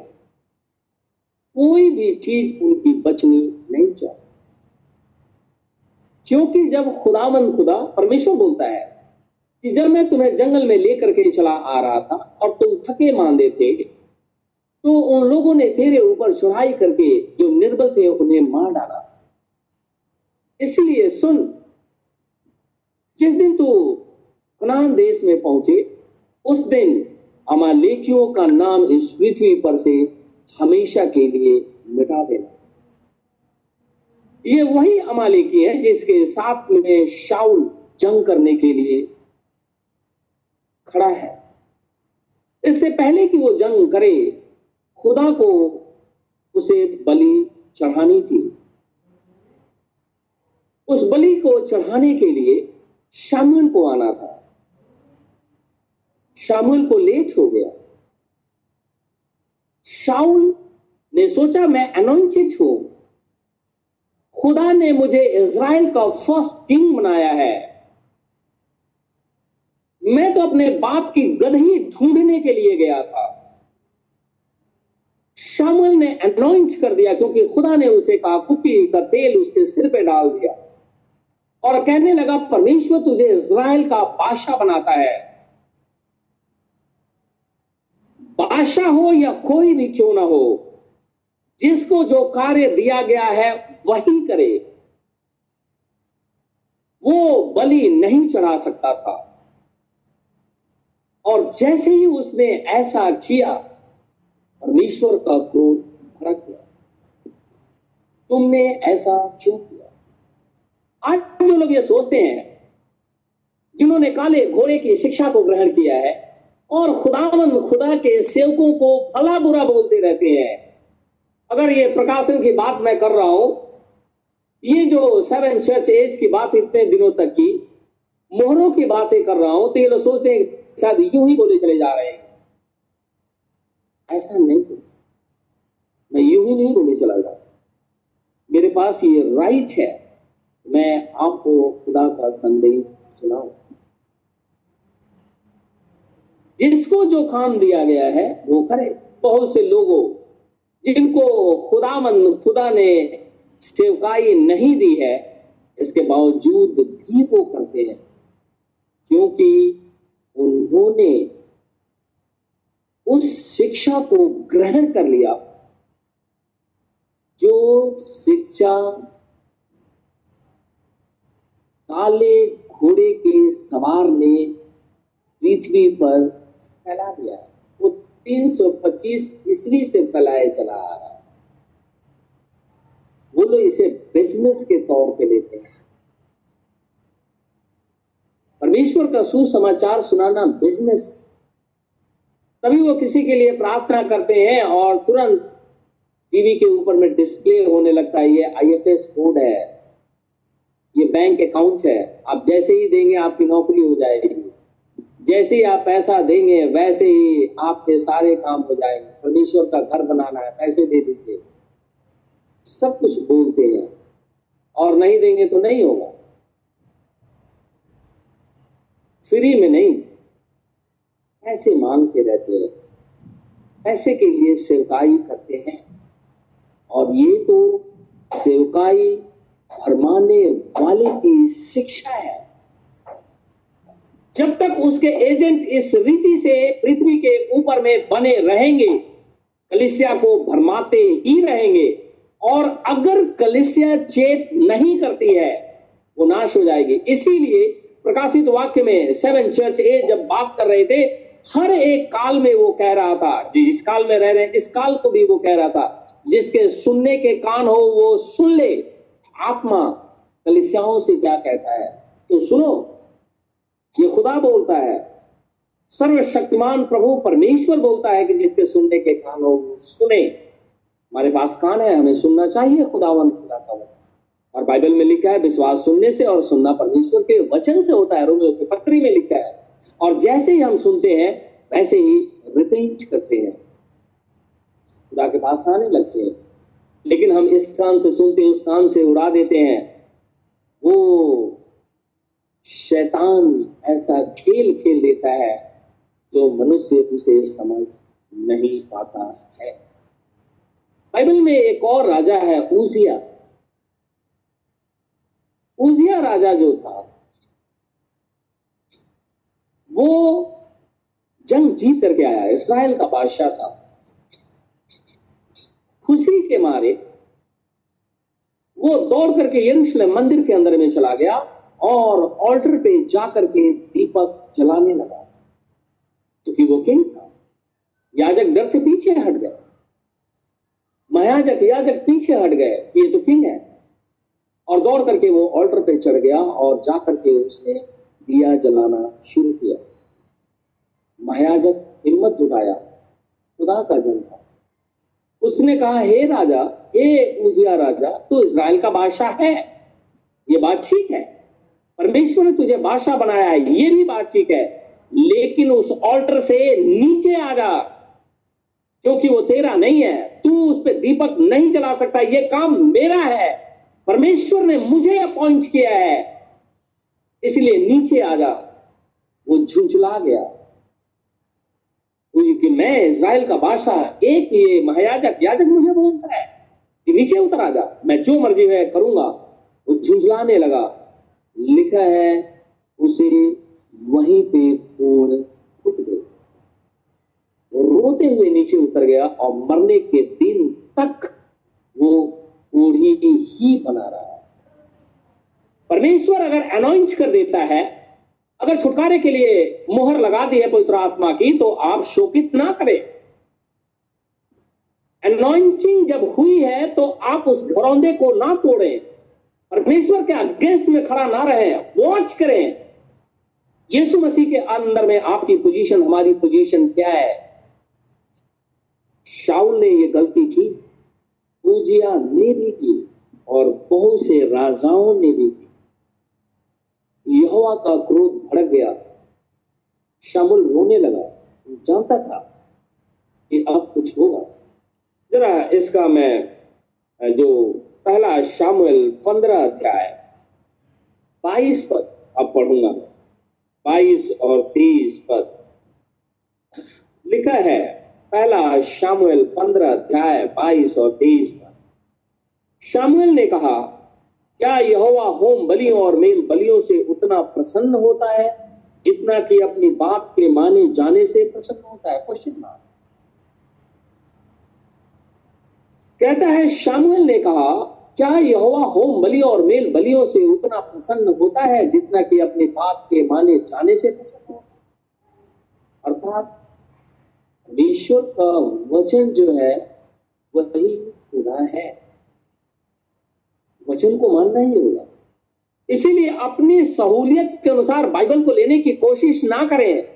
कोई भी चीज़ उनकी बचनी नहीं चाहिए। क्योंकि जब खुदामंद खुदा परमेश्वर बोलता है कि जब मैं तुम्हें जंगल में लेकर के चला आ रहा था और तुम थके मांदे थे तो उन लोगों ने तेरे ऊपर चढ़ाई करके जो निर्बल थे उन्हें मार डाला। इसलिए सुन, जिस दिन तू कनान देश में पहुँचे, उस दिन अमालेकियों का नाम इस पृथ्वी पर से हमेशा के लिए मिटा देना। ये वही अमालेकी है जिसके साथ में शाउल जंग करने के लिए खड़ा है। इससे पहले कि वो जंग करे, खुदा को उसे बलि चढ़ानी थी। उस बलि को चढ़ाने के लिए शामुल को आना था। शामुल को लेट हो गया। शाउल ने सोचा, मैं अनोइंटेड हूँ। खुदा ने मुझे इज़राइल का फ़र्स्ट किंग बनाया है। मैं तो अपने बाप की गदही ढूँढने के लिए गया था। शामुल ने अनॉइंट कर दिया क्योंकि खुदा ने उसे कहा कुपी का तेल उसके सिर पे डाल दिया। और कहने लगा, परमेश्वर तुझे इज़राइल का बादशाह बनाता है। बादशाह हो या कोई भी क्यों ना हो, जिसको जो कार्य दिया गया है, वही करे। वो बलि नहीं चढ़ा सकता था। और जैसे ही उसने ऐसा किया, परमेश्वर का क्रोध भड़क गया। तुमने ऐसा क्यों किया? आज जो लोग ये सोचते हैं, जिन्होंने काले घोड़े की शिक्षा को ग्रहण किया है और खुदावन खुदा के सेवकों को भला बुरा बोलते रहते हैं, अगर ये प्रकाशन की बात मैं कर रहा हूँ, ये जो सेवन चर्च एज की बात इतने दिनों तक की, मोहरों की बातें कर रहा हूँ तो ये लोग सोचते हैं शायद यूँ ही बोले चले जा रहे हैं। ऐसा नहीं मैं यूँ ही नहीं बोले चला जा मेरे पास ये राइट है। मैं आपको खुदा का संदेश सुनाऊं। जिसको जो काम दिया गया है, वो करे। बहुत से लोगों जिनको खुदामंद, खुदा ने सेवकाई नहीं दी है, इसके बावजूद भी वो करते हैं। क्योंकि उन्होंने उस शिक्षा को ग्रहण कर लिया जो शिक्षा काले घोड़े के सवार ने पृथ्वी पर फैला दिया। वो 325 ईस्वी से फैलाए चला आ रहा। है वो लोग इसे बिज़नेस के तौर पे लेते हैं। परमेश्वर का सुसमाचार सुनाना बिज़नेस तभी वो किसी के लिए प्रार्थना करते हैं और तुरंत टीवी के ऊपर में डिस्प्ले होने लगता है, ये आईएफएस कोड है। ये बैंक अकाउंट है। आप जैसे ही देंगे, आपकी नौकरी हो जाएगी। जैसे ही आप पैसा देंगे, वैसे ही आपके सारे काम हो जाएँगे। परमेश्वर का घर बनाना है, पैसे दे दीजिए। सब कुछ बोलते हैं। और नहीं देंगे तो नहीं होगा। फ्री में नहीं। ऐसे मांगते रहते हैं। पैसे के लिए सेवकाई करते हैं। और ये तो सेवकाई भरमाने वाले की शिक्षा है। जब तक उसके एजेंट इस रीति से पृथ्वी के ऊपर में बने रहेंगे, कलिसिया को भरमाते ही रहेंगे, और अगर कलिसिया चेत नहीं करती है, वो नाश हो जाएगी। इसीलिए प्रकाशित वाक्य में सेवन चर्च ए जब बात कर रहे थे, हर एक काल में वो कह रहा था जिस काल में रह रहे इस काल को भी वो कह रहा था, जिसके सुनने के कान हो वो सुन ले। आत्मा कलिसियाओं से क्या कहता है? तो सुनो, ये खुदा बोलता है, सर्वशक्तिमान प्रभु परमेश्वर बोलता है कि जिसके सुनने के कान हो वो सुने। हमारे पास कान है, हमें सुनना चाहिए खुदावन खुदा का वचन। और बाइबल में लिखा है, विश्वास सुनने से और सुनना परमेश्वर के वचन से होता है, रोमियो के पत्री में लिखा है। और जैसे ही हम सुनते हैं, वैसे ही रिपेंट करते हैं। खुदा के पास आने लगते हैं। लेकिन हम इस कान से सुनते हैं उस कान से उड़ा देते हैं। वो शैतान ऐसा खेल खेल देता है, जो मनुष्य उसे समझ नहीं पाता है। बाइबल में एक और राजा है ऊजिया ऊजिया राजा जो था, वो जंग जीत करके आया इसराइल का बादशाह था। खुशी के मारे वो दौड़ करके यरूशलेम मंदिर के अंदर में चला गया और ऑल्टर पे जाकर के दीपक जलाने लगा। क्योंकि वो किंग था। याजक डर से पीछे हट गए। महायाजक, याजक पीछे हट गए कि ये तो किंग है। और दौड़ करके वो ऑल्टर पे चढ़ गया और जा करके उसने दिया जलाना शुरू किया। महायाजक हिम्मत जुटाया। खुदा का जन था उसने कहा, हे राजा, हे उजिया राजा, तू इसराइल का बादशाह है। ये बात ठीक है। परमेश्वर ने तुझे बादशाह बनाया है। ये भी बात ठीक है। लेकिन उस ऑल्टर से नीचे आ जा। क्योंकि वो तेरा नहीं है। तू उस पर दीपक नहीं जला सकता। ये काम मेरा है। परमेश्वर ने मुझे अपॉइंट किया है, इसलिए नीचे आ जा। वो झुंझुला गया। कि मैं इज़राइल का बादशाह, एक ये महायाजक याजक मुझे बोलता है कि नीचे उतर आ जा, मैं जो मर्ज़ी है करूँगा। वो झुंझलाने लगा। लिखा है, उसे वहीं पे कोड़ फुट गई। रोते हुए नीचे उतर गया और मरने के दिन तक वो कोढ़ी ही बना रहा है। परमेश्वर अगर अनाउंस कर देता है, अगर छुटकारे के लिए मोहर लगा दी है पवित्र आत्मा की तो आप शोकित ना करें। अनॉइंटिंग जब हुई है तो आप उस घरौंदे को ना तोड़ें। परमेश्वर के अगेंस्ट में खड़ा ना रहे। वॉच करें। यीशु मसीह के अंदर में आपकी पोजीशन हमारी पोजीशन क्या है? शाउल ने ये गलती की। पूजिया ने भी की और बहुत से राजाओं ने भी की। यहोवा का क्रोध भड़क गया। शामुल रोने लगा। जानता था कि अब कुछ होगा। जरा इसका मैं जो पहला शामुल पंद्रह अध्याय, बाईस पद अब पढ़ूँगा। मैं बाईस और तेईस पद। लिखा है पहला शामुएल पंद्रह अध्याय बाईस और तेईस पद शामुएल ने कहा, क्या यहोवा होम बलियों और मेल बलियों से उतना प्रसन्न होता है, जितना कि अपनी बाप के माने जाने से प्रसन्न होता है? क्वेश्चन मार्क कहता है, शामुएल ने कहा, क्या यहोवा होम बलियों और मेल बलियों से उतना प्रसन्न होता है, जितना कि अपने बाप के माने जाने से प्रसन्न होता है? अर्थात ईश्वर का वचन जो है, वही खुदा है। वचन को मानना ही होगा। इसीलिए अपनी सहूलियत के अनुसार बाइबल को लेने की कोशिश ना करें।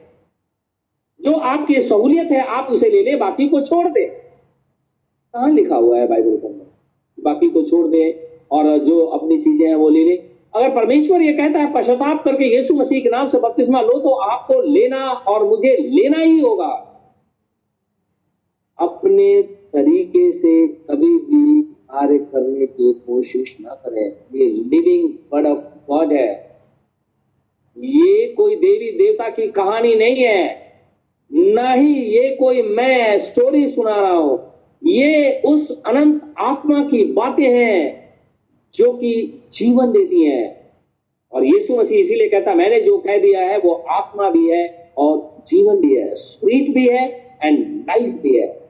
जो आपकी सहूलियत है, आप उसे ले ले, बाकी को छोड़ दे। कहा लिखा हुआ है बाइबल के अंदर? बाकी को छोड़ दे और जो अपनी चीज़ें हैं वो ले ले। अगर परमेश्वर ये कहता है, पश्चाताप करके यीशु मसीह के नाम से बपतिस्मा लो तो आपको लेना और मुझे लेना ही होगा। अपने तरीके से कभी भी कार्य करने की कोशिश ना करें। ये लिविंग वर्ड ऑफ़ गॉड है। ये कोई देवी देवता की कहानी नहीं है। ना ही ये कोई मैं स्टोरी सुना रहा हूँ। ये उस अनंत आत्मा की बातें हैं जो कि जीवन देती हैं। और यीशु मसीह इसीलिए कहता, मैंने जो कह दिया है, वो आत्मा भी है और जीवन भी है स्वीट भी है एंड लाइफ भी है।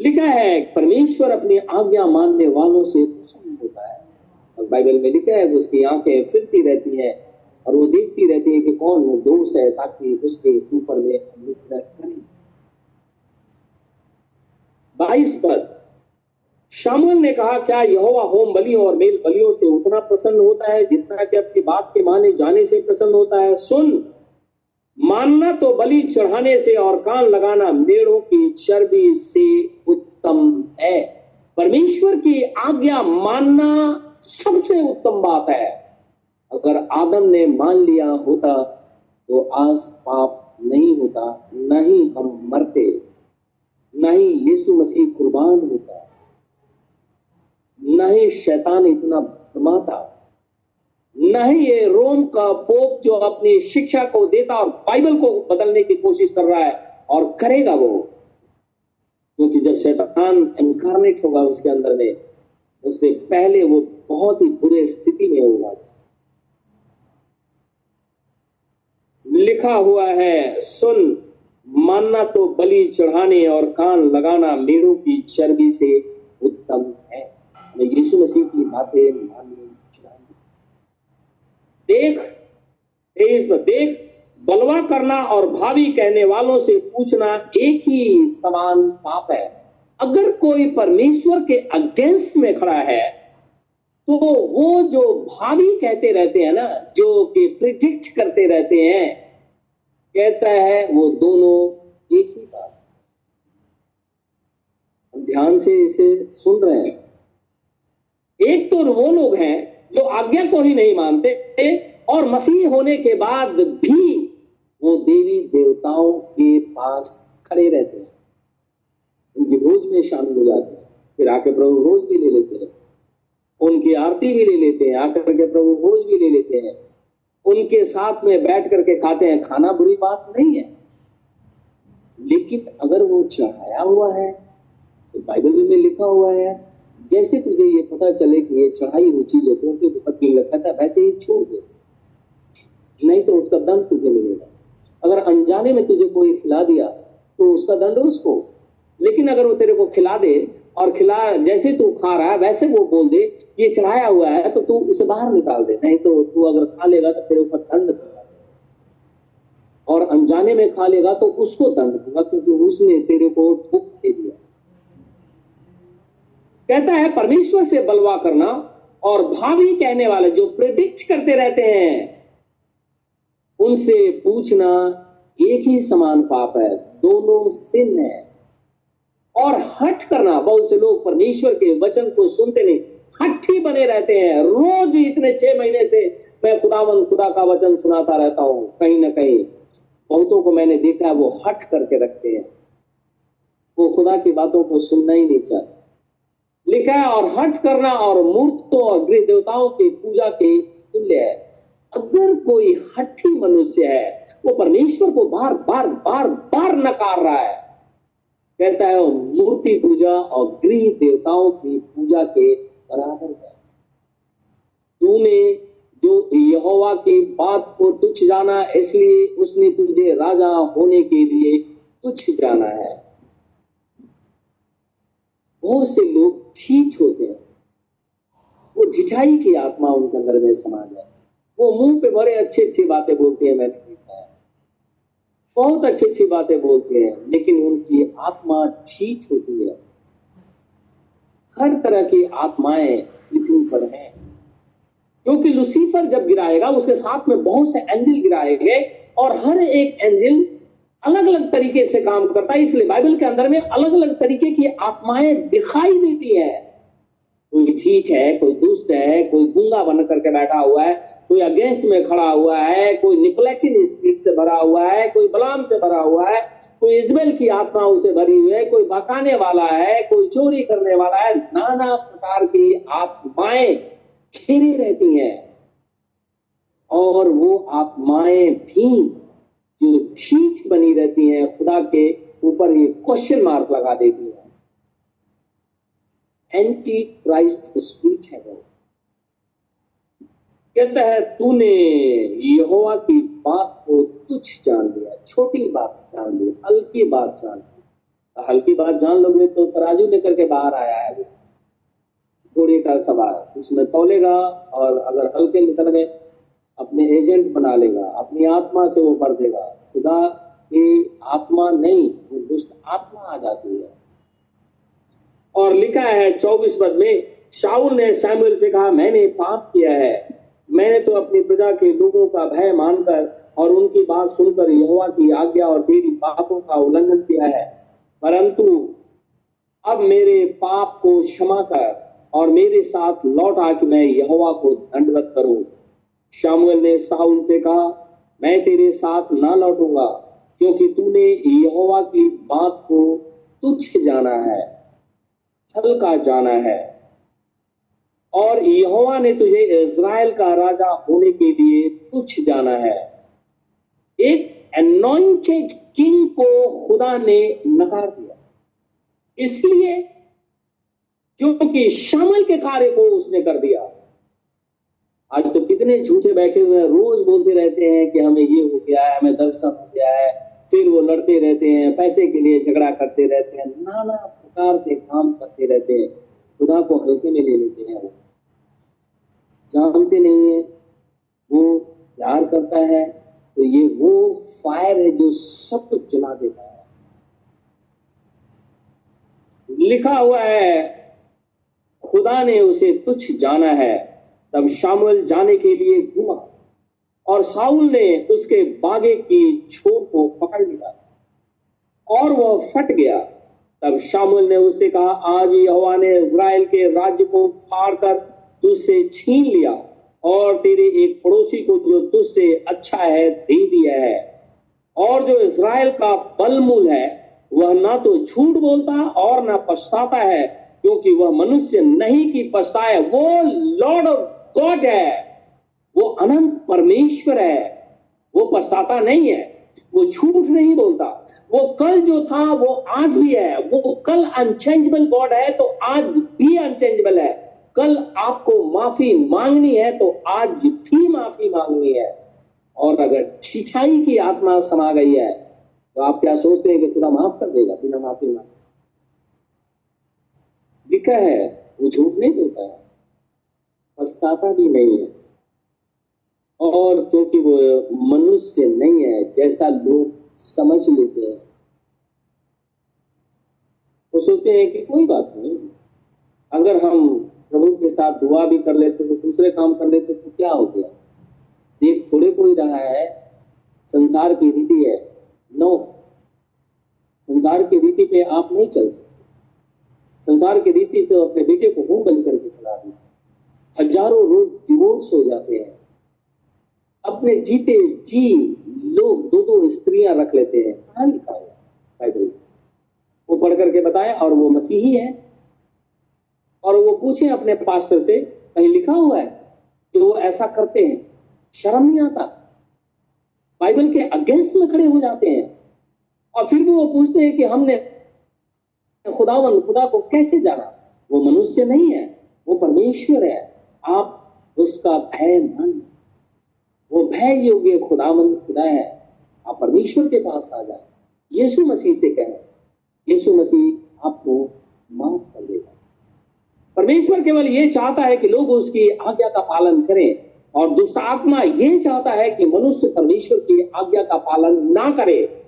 लिखा है, परमेश्वर अपनी आज्ञा मानने वालों से प्रसन्न होता है। और बाइबल में लिखा है उसकी आँखें फिरती रहती है और वो देखती रहती है कि कौन वो दोष है, ताकि उसके ऊपर में अनुग्रह करें। बाईस पद। शामुल ने कहा, क्या यहोवा होम बलियों और मेल बलियों से उतना प्रसन्न होता है जितना कि अपनी बात के माने जाने से प्रसन्न होता है? सुन मानना तो बलि चढ़ाने से और कान लगाना मेड़ों की चर्बी से उत्तम है। परमेश्वर की आज्ञा मानना सबसे उत्तम बात है। अगर आदम ने मान लिया होता तो आज पाप नहीं होता, न ही हम मरते, न ही यीशु मसीह कुर्बान होता, न ही शैतान इतना भरमाता। न ही ये रोम का पोप जो अपनी शिक्षा को देता और बाइबल को बदलने की कोशिश कर रहा है और करेगा वो। क्योंकि जब शैतान इनकारनेट होगा उसके अंदर में, उससे पहले वो बहुत ही बुरे स्थिति में होगा। लिखा हुआ है, सुन, मानना तो बलि चढ़ाने और कान लगाना मेड़ों की चर्बी से उत्तम है। यीशु मसीह की बातें माननी देख तेईस में देख, बलवा करना और भावी कहने वालों से पूछना एक ही समान पाप है। अगर कोई परमेश्वर के अगेंस्ट में खड़ा है तो वो जो भावी कहते रहते हैं ना, जो कि प्रिडिक्ट करते रहते हैं, कहता है वो दोनों एक ही बात। ध्यान से इसे सुन रहे हैं। एक तो वो लोग हैं जो आज्ञा को ही नहीं मानते, और मसीह होने के बाद भी वो देवी देवताओं के पास खड़े रहते हैं। उनकी भोज में शामिल हो जाते हैं। फिर आके प्रभु भोज भी ले लेते हैं। उनकी आरती भी ले लेते हैं। आकर के प्रभु भोज भी ले लेते हैं। उनके साथ में बैठ करके खाते हैं। खाना बुरी बात नहीं है। लेकिन अगर वो चढ़ाया हुआ है तो बाइबल में लिखा हुआ है जैसे तुझे ये पता चले कि ये चढ़ाई हुई चीज़ है क्योंकि बहुत दिन लगता था, वैसे ही छोड़ दे नहीं तो उसका दंड तुझे मिलेगा। अगर अनजाने में तुझे कोई खिला दिया तो उसका दंड उसको। लेकिन अगर वो तेरे को खिला दे, और खिला, जैसे तू खा रहा है, वैसे वो बोल दे ये चढ़ाया हुआ है तो तू उसे बाहर निकाल दे। नहीं तो तू अगर खा लेगा तो तेरे ऊपर दंड और अनजाने में खा लेगा तो उसको दंड दूँगा, क्योंकि उसने तेरे को धोख दे दिया। कहता है, परमेश्वर से बलवा करना और भावी कहने वाले जो प्रिडिक्ट करते रहते हैं, उनसे पूछना एक ही समान पाप है, दोनों सिन है। और हट करना, बहुत से लोग परमेश्वर के वचन को सुनते नहीं, हट ही बने रहते हैं। रोज इतने छह महीने से मैं खुदावन, खुदा का वचन सुनाता रहता हूँ, कहीं ना कहीं। बहुतों को मैंने देखा है, वो हट करके रखते हैं। वो खुदा की बातों को सुनना ही नहीं चाहते। लिखा है, और हट करना और मूर्तों और गृह देवताओं की पूजा के तुल्य है। अगर कोई हठी मनुष्य है, वो परमेश्वर को बार बार बार बार नकार रहा है। कहता है मूर्ति पूजा और गृह देवताओं की पूजा के बराबर है। तूने जो यहोवा की बात को तुच्छ जाना, इसलिए उसने तुझे राजा होने के लिए तुच्छ जाना है। बहुत से लोग ठीक होते हैं। वो झिझाई की आत्मा उनके अंदर में समा जाए। वो मुँह पे बड़े अच्छी अच्छी बातें बोलते हैं, मैंने देखा है। बहुत अच्छी अच्छी बातें बोलते हैं, लेकिन उनकी आत्मा ठीक होती है। हर तरह की आत्माएँ पृथ्वी पर हैं। क्योंकि लुसीफर जब गिराएगा, उसके साथ में बहुत से एंजल गिराएँगे और हर एक एंजल अलग अलग तरीके से काम करता है, इसलिए बाइबल के अंदर में अलग अलग तरीके की आत्माएँ दिखाई देती है। कोई ठीक है, कोई दुष्ट है, कोई गुंगा बन करके बैठा हुआ है, कोई अगेंस्ट में खड़ा हुआ है, कोई निकोलेटिन स्पिरिट से भरा हुआ है, कोई बलाम से भरा हुआ है, कोई इजबेल की आत्मा उसे भरी हुई है, कोई बकाने वाला है, कोई चोरी करने वाला है, नाना प्रकार की आत्माएँ घिरी रहती हैं। और वो आत्माएँ भी जो ठीक बनी रहती हैं खुदा के ऊपर ये क्वेश्चन मार्क लगा देती है। एंटी क्राइस्ट स्पिरिट है वो। कहता है, तूने यहोवा की बात को तुच्छ जान लिया, छोटी बात जान ली, हल्की बात जान ली। हल्की बात जान लोगे तो तराजू लेकर के बाहर आया है वो। घोड़े का सवार, उसमें तोलेगा और अगर हल्के निकल गए अपने एजेंट बना लेगा, अपनी आत्मा से वो भर देगा। खुदा की आत्मा नहीं, वो दुष्ट आत्मा आ जाती है। और लिखा है चौबीस पद में शाउल ने सैमुअल से कहा, मैंने पाप किया है। मैंने तो अपनी प्रजा के लोगों का भय मानकर और उनकी बात सुनकर यहोवा की आज्ञा और तेरी पापों का उल्लंघन किया है। परंतु अब मेरे पाप को क्षमा कर और मेरे साथ लौट आ कि मैं यहोवा को दंडवत करूँ। शामुएल ने साउल से कहा, मैं तेरे साथ ना लौटूँगा, क्योंकि तूने यहोवा की बात को तुच्छ जाना है, हल्का जाना है। और यहोवा ने तुझे इज़राइल का राजा होने के लिए तुच्छ जाना है। एक अनॉइंटेड किंग को खुदा ने नकार दिया। इसलिए, क्योंकि शामिल के कार्य को उसने कर दिया। आज तो कितने झूठे बैठे हुए हैं, रोज बोलते रहते हैं कि हमें ये हो गया है, हमें दर्शन हो गया है। फिर वो लड़ते रहते हैं, पैसे के लिए झगड़ा करते रहते हैं, नाना प्रकार के काम करते रहते हैं। खुदा को हल्के में ले लेते हैं वो। जानते नहीं है, वो प्यार करता है तो ये वो फायर है जो सब कुछ जला देता है। लिखा हुआ है, खुदा ने उसे तुच्छ जाना है। तब शामुल जाने के लिए घूमा और साउल ने उसके बागे की छोर को पकड़ लिया और वह फट गया। तब शामुल ने उससे कहा, आज यहोवा ने इज़राइल के राज्य को फाड़ कर तुझसे छीन लिया और तेरे एक पड़ोसी को जो तुझसे अच्छा है दे दिया है। और जो इज़राइल का बलमूल है, वह ना तो झूठ बोलता और ना पछताता है, क्योंकि वह मनुष्य नहीं की पछताए, वो लॉर्ड ऑफ़ गॉड है। वो अनंत परमेश्वर है। वो पछताता नहीं है। वो झूठ नहीं बोलता। वो कल जो था, वो आज भी है। वो कल अनचेंजेबल गॉड है तो आज भी अनचेंजेबल है। कल आपको माफ़ी मांगनी है तो आज भी माफ़ी मांगनी है। और अगर छिछाई की आत्मा समा गई है तो आप क्या सोचते हैं कि खुदा माफ़ कर देगा, बिना माफ़ी मांगे? लिखा है, वो झूठ नहीं बोलता है। पछताता भी नहीं है। और क्योंकि वो मनुष्य नहीं है, जैसा लोग समझ लेते हैं। वो सोचते हैं कि कोई बात नहीं। अगर हम प्रभु के साथ दुआ भी कर लेते तो दूसरे काम कर लेते तो क्या हो गया? देख, थोड़े को ही रहा है। संसार की रीति है। नो संसार की रीति पे आप नहीं चल सकते। संसार की रीति से अपने बेटे को मुँह बंद करके चला दिया। हज़ारों रोज डिवोर्स हो जाते हैं। अपने जीते जी लोग दो दो स्त्रियाँ रख लेते हैं। कहा लिखा हुआ बाइबल वो पढ़ करके बताए और वो मसीही है। और वो पूछे अपने पास्टर से, कहीं लिखा हुआ है? तो वो ऐसा करते हैं। शर्म नहीं आता। बाइबल के अगेंस्ट में खड़े हो जाते हैं। और फिर भी वो पूछते हैं कि हमने खुदावन खुदा को कैसे जाना? वो मनुष्य नहीं है, वो परमेश्वर है। आप उसका भय मानिए वो भय योग्य खुदामंद खुदा है। आप परमेश्वर के पास आ जाए। यीशु मसीह से कहें, यीशु मसीह आपको माफ़ कर देगा। परमेश्वर केवल ये चाहता है कि लोग उसकी आज्ञा का पालन करें और दुष्ट आत्मा ये चाहता है कि मनुष्य परमेश्वर की आज्ञा का पालन ना करे।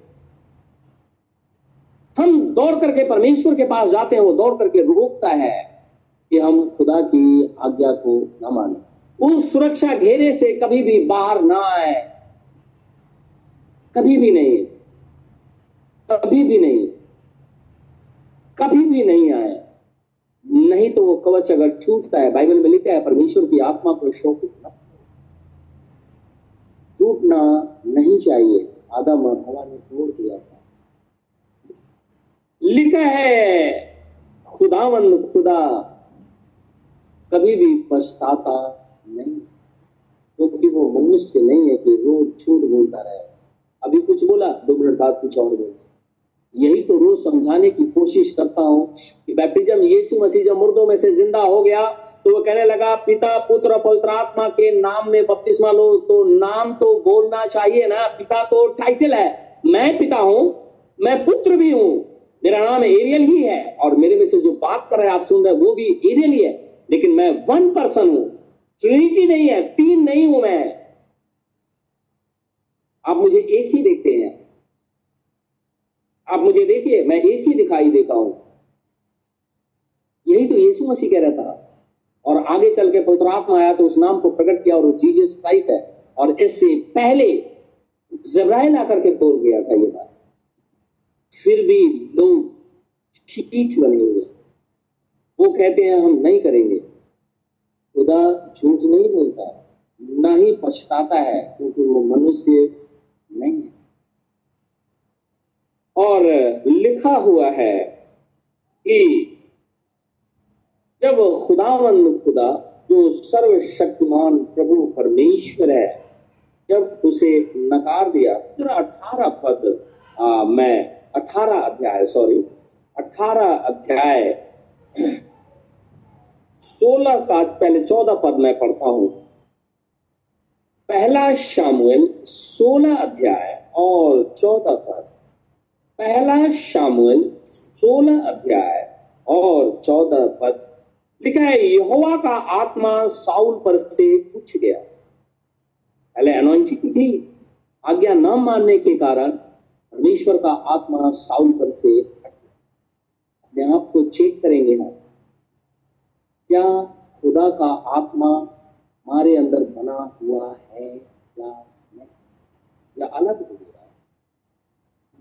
हम दौड़ करके परमेश्वर के पास जाते हैं, वो दौड़ करके रोकता है। कि हम खुदा की आज्ञा को न माने। उस सुरक्षा घेरे से कभी भी बाहर ना आए। कभी भी नहीं कभी भी नहीं कभी भी नहीं आए। नहीं तो वो कवच अगर छूटता है, बाइबल में लिखा है, परमेश्वर की आत्मा को शोकित न टूटना नहीं चाहिए। आदम और हवा ने तोड़ दिया था। लिखा है खुदावन खुदा कभी भी पछताता नहीं। क्योंकि तो वो मनुष्य नहीं है कि रोज झूठ बोलता रहे। अभी कुछ बोला, दो मिनट बाद कुछ और बोला। यही तो रोज समझाने की कोशिश करता हूँ कि बैप्टिज्म यीशु मसीह जब मुर्दों में से ज़िंदा हो गया तो वो कहने लगा, पिता, पुत्र, पवित्र आत्मा के नाम में बपतिस्मा लो। तो नाम तो बोलना चाहिए ना। पिता तो टाइटल है। मैं पिता हूँ, मैं पुत्र भी हूँ। मेरा नाम एरियल ही है। और मेरे में से जो बात कर रहे हैं आप सुन रहे हैं, वो भी एरियल ही है। लेकिन मैं वन पर्सन हूँ। ट्रिनिटी नहीं है, तीन नहीं हूँ मैं। आप मुझे एक ही देखते हैं। आप मुझे देखिए, मैं एक ही दिखाई देता हूँ। यही तो यीशु मसीह कह रहा था। और आगे चल के पवित्र आत्मा आया तो उस नाम को प्रकट किया और वो जीसस क्राइस्ट है। और इससे पहले जब्राइल आकर के बोल गया था ये बात। फिर भी लोग ठीक बने हुए वो कहते हैं हम नहीं करेंगे। खुदा झूठ नहीं बोलता ना ही पछताता है क्योंकि वो मनुष्य नहीं है। और लिखा हुआ है कि जब खुदावन खुदा जो सर्वशक्तिमान प्रभु परमेश्वर है जब उसे नकार दिया अठारह पद आ, मैं अठारह अध्याय सॉरी अठारह अध्याय सोलह का पहले चौदह पद मैं पढ़ता हूँ। पहला शामुएल, सोलह अध्याय और चौदह पद। पहला शामुएल, सोलह अध्याय और चौदह पद। लिखा है, यहोवा का आत्मा साउल पर से उठ गया। पहले अनोइंटिंग थी, आज्ञा न मानने के कारण परमेश्वर का आत्मा साउल पर से अपने आप को चेक करेंगे हम। क्या खुदा का आत्मा हमारे अंदर बना हुआ है या नहीं? या अलग हो गया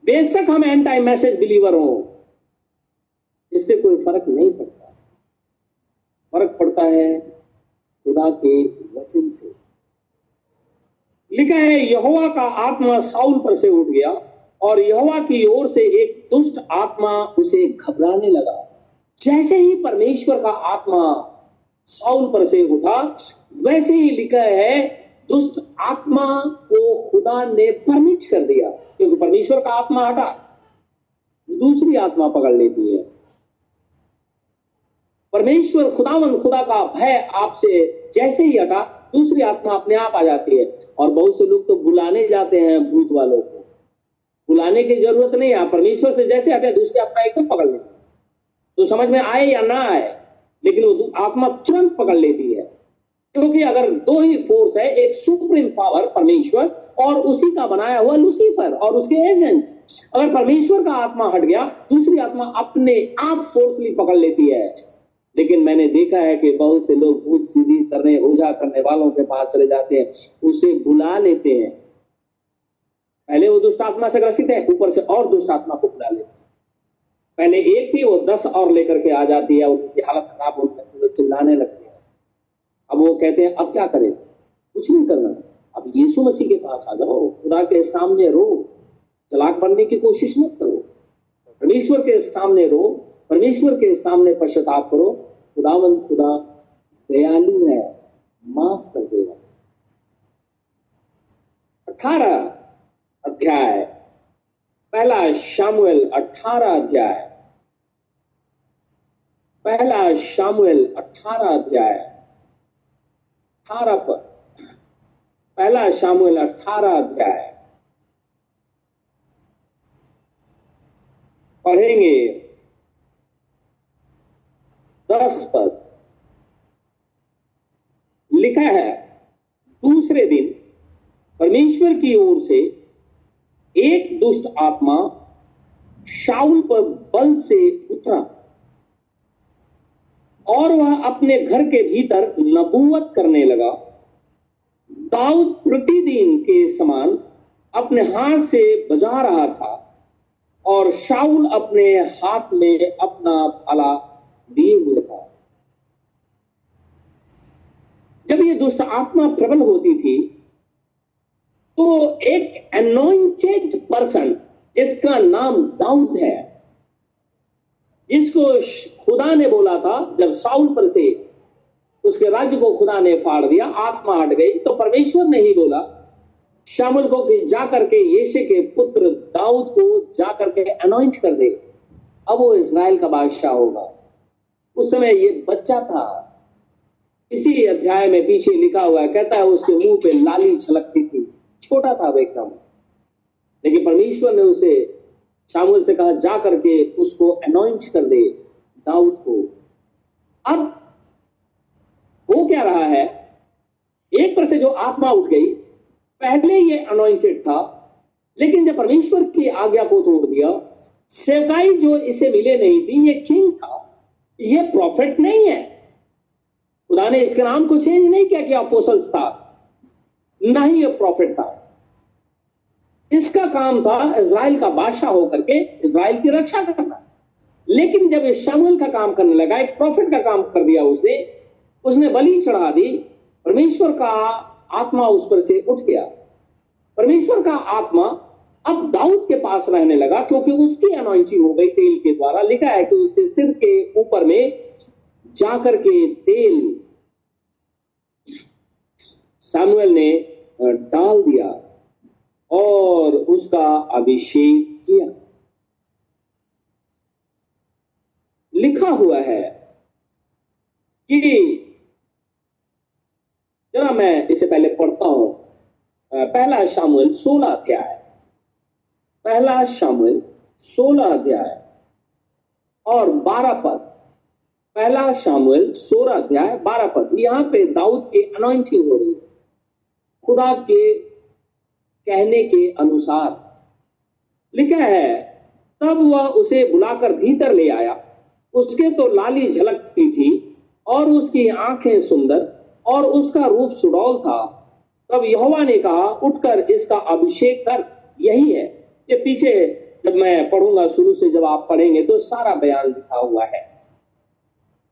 बेशक हम एंड टाइम मैसेज बिलीवर हो। इससे कोई फ़र्क नहीं पड़ता। फ़र्क पड़ता है खुदा के वचन से। लिखा है, यहोवा का आत्मा साउल पर से उठ गया और यहोवा की ओर से एक दुष्ट आत्मा उसे घबराने लगा। जैसे ही परमेश्वर का आत्मा साउल पर से उठा, वैसे ही लिखा है, दुष्ट आत्मा को खुदा ने परमिट कर दिया, क्योंकि परमेश्वर का आत्मा हटा। दूसरी आत्मा पकड़ लेती है। परमेश्वर खुदावन खुदा का भय आपसे जैसे ही हटा, दूसरी आत्मा अपने आप आ जाती है। और बहुत से लोग तो बुलाने जाते हैं भूत वालों को। बुलाने की ज़रूरत नहीं है परमेश्वर से जैसे हटे, दूसरी आत्मा एकदम पकड़ लेती है। तो समझ में आए या ना आए, लेकिन वो आत्मा तुरंत पकड़ लेती है। क्योंकि अगर दो ही फोर्स है, एक सुप्रीम पावर परमेश्वर, और उसी का बनाया हुआ लूसीफर और उसके एजेंट अगर परमेश्वर का आत्मा हट गया, दूसरी आत्मा अपने आप फोर्सली पकड़ लेती है। लेकिन मैंने देखा है कि बहुत से लोग भूत सीधी करने ओझा करने वालों के पास चले जाते हैं, उसे बुला लेते हैं। पहले वो दुष्ट आत्मा से ग्रसित है, ऊपर से और दुष्ट आत्मा को बुला लेते पहले एक थी, वो दस और लेकर के आ जाती है उनकी हालत खराब हो जाती है चिल्लाने लगते हैं। अब वो कहते हैं, अब क्या करें? कुछ नहीं करना। अब यीशु मसीह के पास आ जाओ, खुदा के सामने रो। चलाक बनने की कोशिश मत करो। परमेश्वर के सामने रो, परमेश्वर के सामने पश्चाताप करो। खुदावन, खुदा, दयालु है, माफ़ कर देगा। अठारह अध्याय। पहला शामुएल अठारह अध्याय। पहला शामुएल अठारह अध्याय। अठारह पर। पहला शामुएल अठारह अध्याय। पढ़ेंगे। दस पद। लिखा है, दूसरे दिन परमेश्वर की ओर से एक दुष्ट आत्मा शाउल पर बल से उतरा और वह अपने घर के भीतर नबूवत करने लगा। दाऊद प्रतिदिन के समान अपने हाथ से बजा रहा था और शाउल अपने हाथ में अपना भाला दिए हुए था। जब ये दुष्ट आत्मा प्रबल होती थी तो एक अनोइंटेड पर्सन जिसका नाम दाऊद है, जिसको खुदा ने बोला था, जब साउल पर से उसके राज्य को खुदा ने फाड़ दिया, आत्मा हट गई तो परमेश्वर ने ही बोला शामुल को कि जा करके यीशे के पुत्र दाऊद को जा करके अनोइंट कर दे। अब वो इसराइल का बादशाह होगा। उस समय ये बच्चा था। इसी अध्याय में पीछे लिखा हुआ कहता है उसके मुँह पे लाली छलकती छोटा था एकदम। लेकिन परमेश्वर ने उसे शामुल से कहा, जा करके उसको अनोइंट कर दे दाऊद को। अब वो क्या रहा है? एक पर से जो आत्मा उठ गई, पहले ये अनोइंटेड था, लेकिन जब परमेश्वर की आज्ञा को तोड़ दिया, सेवकाई जो इसे मिले नहीं थी, ये किंग था, ये प्रॉफिट नहीं है। खुदा ने इसके नाम को चेंज नहीं किया कि अपोसल्स था, ना ही ये प्रॉफिट था। इसका काम था इसराइल का बादशाह होकर के इसराइल की रक्षा करना। लेकिन जब ये शामुल का काम करने लगा, एक प्रॉफिट का काम कर दिया उसने उसने बलि चढ़ा दी, परमेश्वर का आत्मा उस पर से उठ गया। परमेश्वर का आत्मा अब दाऊद के पास रहने लगा, क्योंकि उसकी अनोइंटिंग हो गई तेल के द्वारा। लिखा है कि उसके सिर के ऊपर में जाकर के तेल सैमुअल ने डाल दिया। और उसका अभिषेक किया। लिखा हुआ है कि जरा मैं इसे पहले पढ़ता हूँ। पहला शामिल सोलह अध्याय। पहला शामिल सोलह अध्याय और बारह पद। पहला शामिल सोलह अध्याय, बारह पद। यहाँ पे दाऊद की अनोइंटिंग हो रही है। खुदा के कहने के अनुसार लिखा है, तब वह उसे बुलाकर भीतर ले आया। उसके तो लाली झलकती थी और उसकी आँखें सुंदर और उसका रूप सुडौल था। तब यहोवा ने कहा, उठकर इसका अभिषेक कर, यही है। ये पीछे जब मैं पढ़ूँगा शुरू से जब आप पढ़ेंगे तो सारा बयान लिखा हुआ है।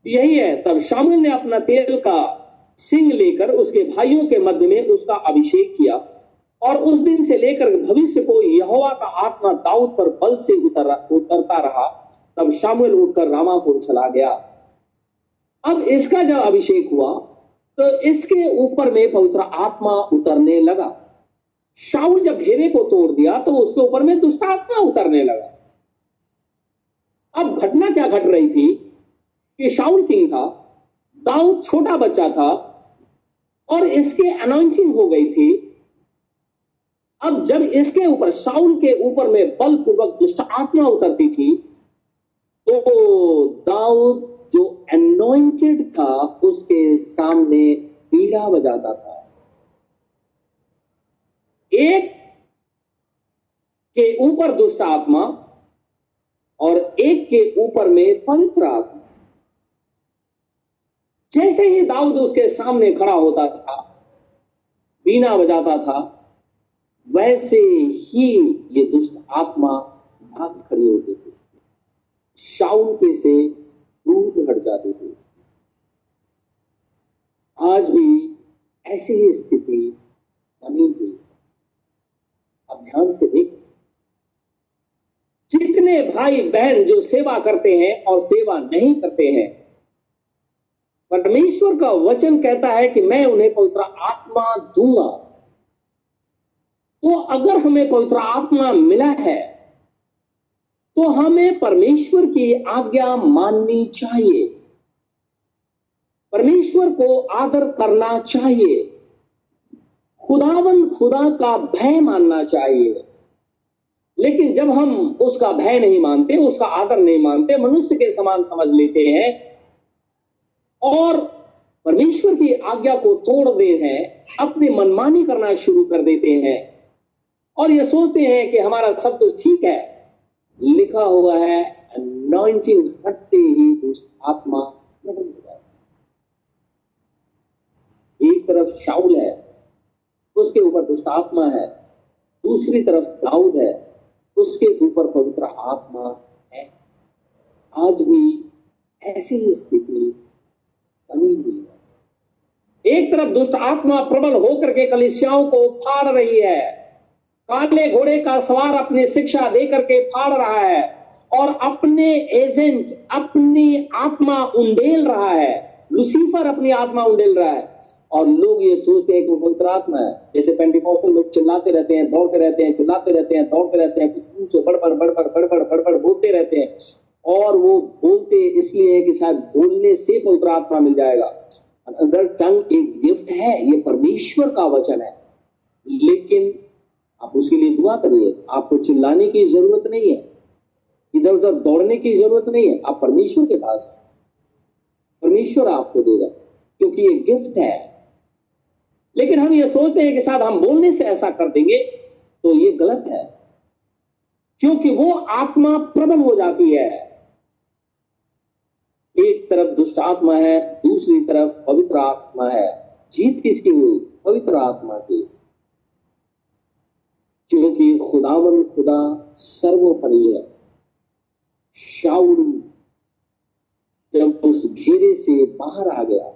यही है, तब शामिल ने अपना तेल का सिंह लेकर उसके भाइयों के मध्य में उसका अभिषेक किया। और उस दिन से लेकर भविष्य को यहोवा का आत्मा दाऊद पर बल से उतर उतरता रहा। तब शामिल उठकर रामा को चला गया। अब इसका जब अभिषेक हुआ तो इसके ऊपर में पवित्र आत्मा उतरने लगा। शाउल जब घेरे को तोड़ दिया तो उसके ऊपर में दुष्ट आत्मा उतरने लगा। अब घटना क्या घट रही थी? कि शाउल किंग था, दाऊद छोटा बच्चा था, और इसके अनाउंसिंग हो गई थी। अब जब इसके ऊपर शाउल के ऊपर में बलपूर्वक दुष्ट आत्मा उतरती थी तो दाऊद जो एनोइंटेड था, उसके सामने पीड़ा बजाता था। एक के ऊपर दुष्ट आत्मा और एक के ऊपर में पवित्र आत्मा। जैसे ही दाऊद उसके सामने खड़ा होता था बीना बजाता था वैसे ही ये दुष्ट आत्मा भाग खड़ी होती थी। शाउल पे से दूर हट जाती थी। आज भी ऐसी ही स्थिति बनी हुई अब ध्यान से देखें। जितने भाई बहन जो सेवा करते हैं और सेवा नहीं करते हैं, परमेश्वर का वचन कहता है कि मैं उन्हें पवित्र आत्मा दूँगा। तो अगर हमें पवित्र आत्मा मिला है तो हमें परमेश्वर की आज्ञा माननी चाहिए। परमेश्वर को आदर करना चाहिए। खुदावन खुदा का भय मानना चाहिए। लेकिन जब हम उसका भय नहीं मानते, उसका आदर नहीं मानते, मनुष्य के समान समझ लेते हैं और परमेश्वर की आज्ञा को तोड़ दे हैं, अपनी मनमानी करना शुरू कर देते हैं और ये सोचते हैं कि हमारा सब कुछ ठीक है। लिखा हुआ है हटते ही दुष्ट आत्मा एक तरफ़ शाउल है, उसके ऊपर दुष्ट आत्मा है, दूसरी तरफ़ दाऊद है, उसके ऊपर पवित्र आत्मा है। आज भी ऐसी ही स्थिति बनी हुई है। एक तरफ़ दुष्ट आत्मा प्रबल होकर के कलिसियाओं को फाड़ रही है काले घोड़े का सवार अपनी शिक्षा देकर के फाड़ रहा है और अपने एजेंट, अपनी आत्मा उंडेल रहा है। लुसीफर अपनी आत्मा उंडेल रहा है। और लोग ये सोचते हैं कि वो पवित्र आत्मा है। जैसे पेंटिकॉस्टल लोग चिल्लाते रहते हैं, दौड़ते रहते हैं, चिल्लाते रहते हैं, दौड़ते रहते हैं, कुछ मुँह से बड़बड़ बड़बड़ बड़बड़ बड़बड़ बोलते रहते हैं। और वो बोलते इसलिए है कि शायद बोलने से पवित्र आत्मा मिल जाएगा। अदर टंग एक गिफ्ट है, ये परमेश्वर का वचन है। लेकिन आप उसके लिए दुआ करिए। आपको चिल्लाने की ज़रूरत नहीं है। इधर उधर दौड़ने की ज़रूरत नहीं है। आप परमेश्वर के पास परमेश्वर आपको देगा, क्योंकि ये गिफ्ट है। लेकिन हम ये सोचते हैं कि शायद हम बोलने से ऐसा कर देंगे तो ये गलत है। क्योंकि वो आत्मा प्रबल हो जाती है। एक तरफ़ दुष्ट आत्मा है, दूसरी तरफ़ पवित्र आत्मा है। जीत किसकी हुई? पवित्र आत्मा की। क्योंकि खुदावन खुदा सर्वोपरि है। शाउल जब उस घेरे से बाहर आ गया,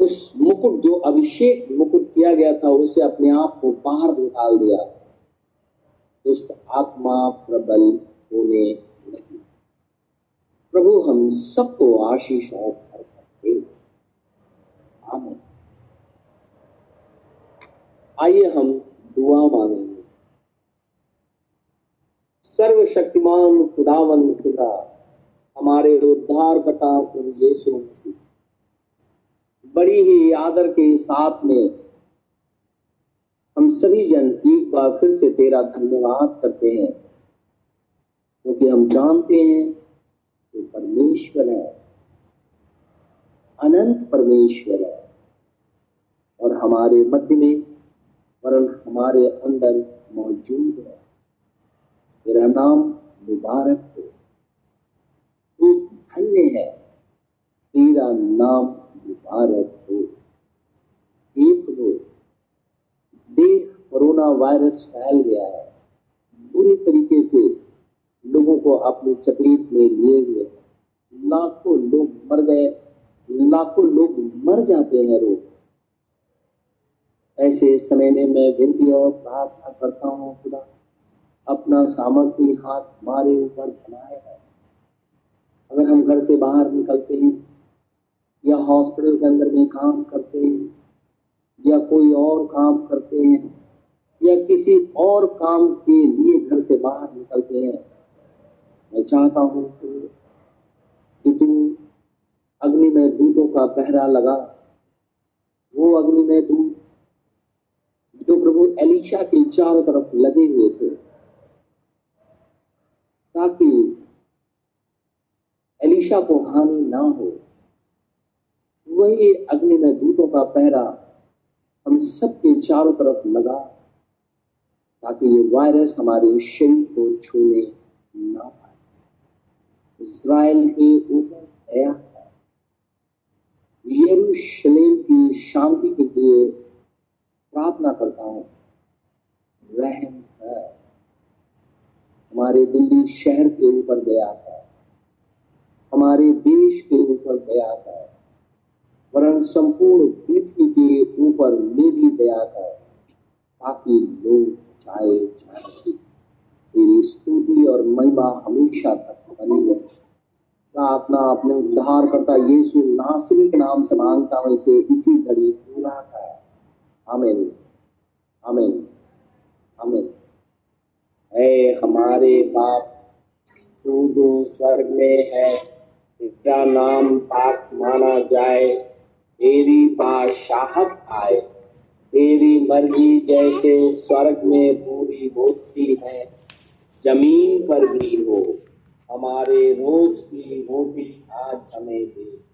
उस मुकुट जो अभिषेक मुकुट किया गया था, उसे अपने आप को बाहर निकाल दिया। दुष्ट आत्मा प्रबल होने लगी। प्रभु, हम सबको आशीष और आमीन। आइए हम दुआ मांगेंगे। सर्वशक्तिमान खुदावन खुदा, हमारे उद्धार कटा यीशु मसीह। बड़ी ही आदर के साथ में हम सभी जन एक बार फिर से तेरा धन्यवाद करते हैं, क्योंकि हम जानते हैं कि परमेश्वर है, अनंत परमेश्वर है, और हमारे मध्य में वरन हमारे अंदर मौजूद है। तेरा नाम मुबारक हो। तू धन्य है। तेरा नाम मुबारक हो। एक हो देख कोरोना वायरस फैल गया है। पूरी तरीके से लोगों को अपनी चपेट में लिए हुए लाखों लोग मर गए, लाखों लोग मर जाते हैं रोज ऐसे समय में मैं विनती और प्रार्थना करता हूँ, खुदा, अपना सामर्थ्य हाथ हमारे ऊपर बनाए है अगर हम घर से बाहर निकलते हैं, या हॉस्पिटल के अंदर में काम करते हैं, या कोई और काम करते हैं, या किसी और काम के लिए घर से बाहर निकलते हैं, मैं चाहता हूँ कि तू अग्नि में दूतों का पहरा लगा। वो अग्नि में दूत जो प्रभु एलिशा के चारों तरफ़ लगे हुए थे, ताकि एलिशा को हानि ना हो, वही अग्नि में दूतों का पहरा हम सबके चारों तरफ़ लगा, ताकि ये वायरस हमारे शरीर को छूने ना पाए। इसराइल के ऊपर दया है यरूशलेम की शांति के लिए प्रार्थना करता हूँ। रहम है। हमारे दिल्ली शहर के ऊपर दया है हमारे देश के ऊपर दया है वरन संपूर्ण पृथ्वी के ऊपर में भी दया है ताकि लोग चाहे जाए तेरी स्तुति और महिमा हमेशा तक बनी रहे। प्रार्थना अपने उद्धार करता यीशु नासरी के नाम से माँगता हूँ, इसे इसी घड़ी पूरा कर। आमीन आमीन आमीन। है हमारे बाप, तू जो स्वर्ग में है, तेरा नाम पाक माना जाए। तेरी बादशाहत आए। तेरी मर्ज़ी जैसे स्वर्ग में पूरी होती है, ज़मीन पर भी हो। हमारे रोज की रोटी आज हमें दे।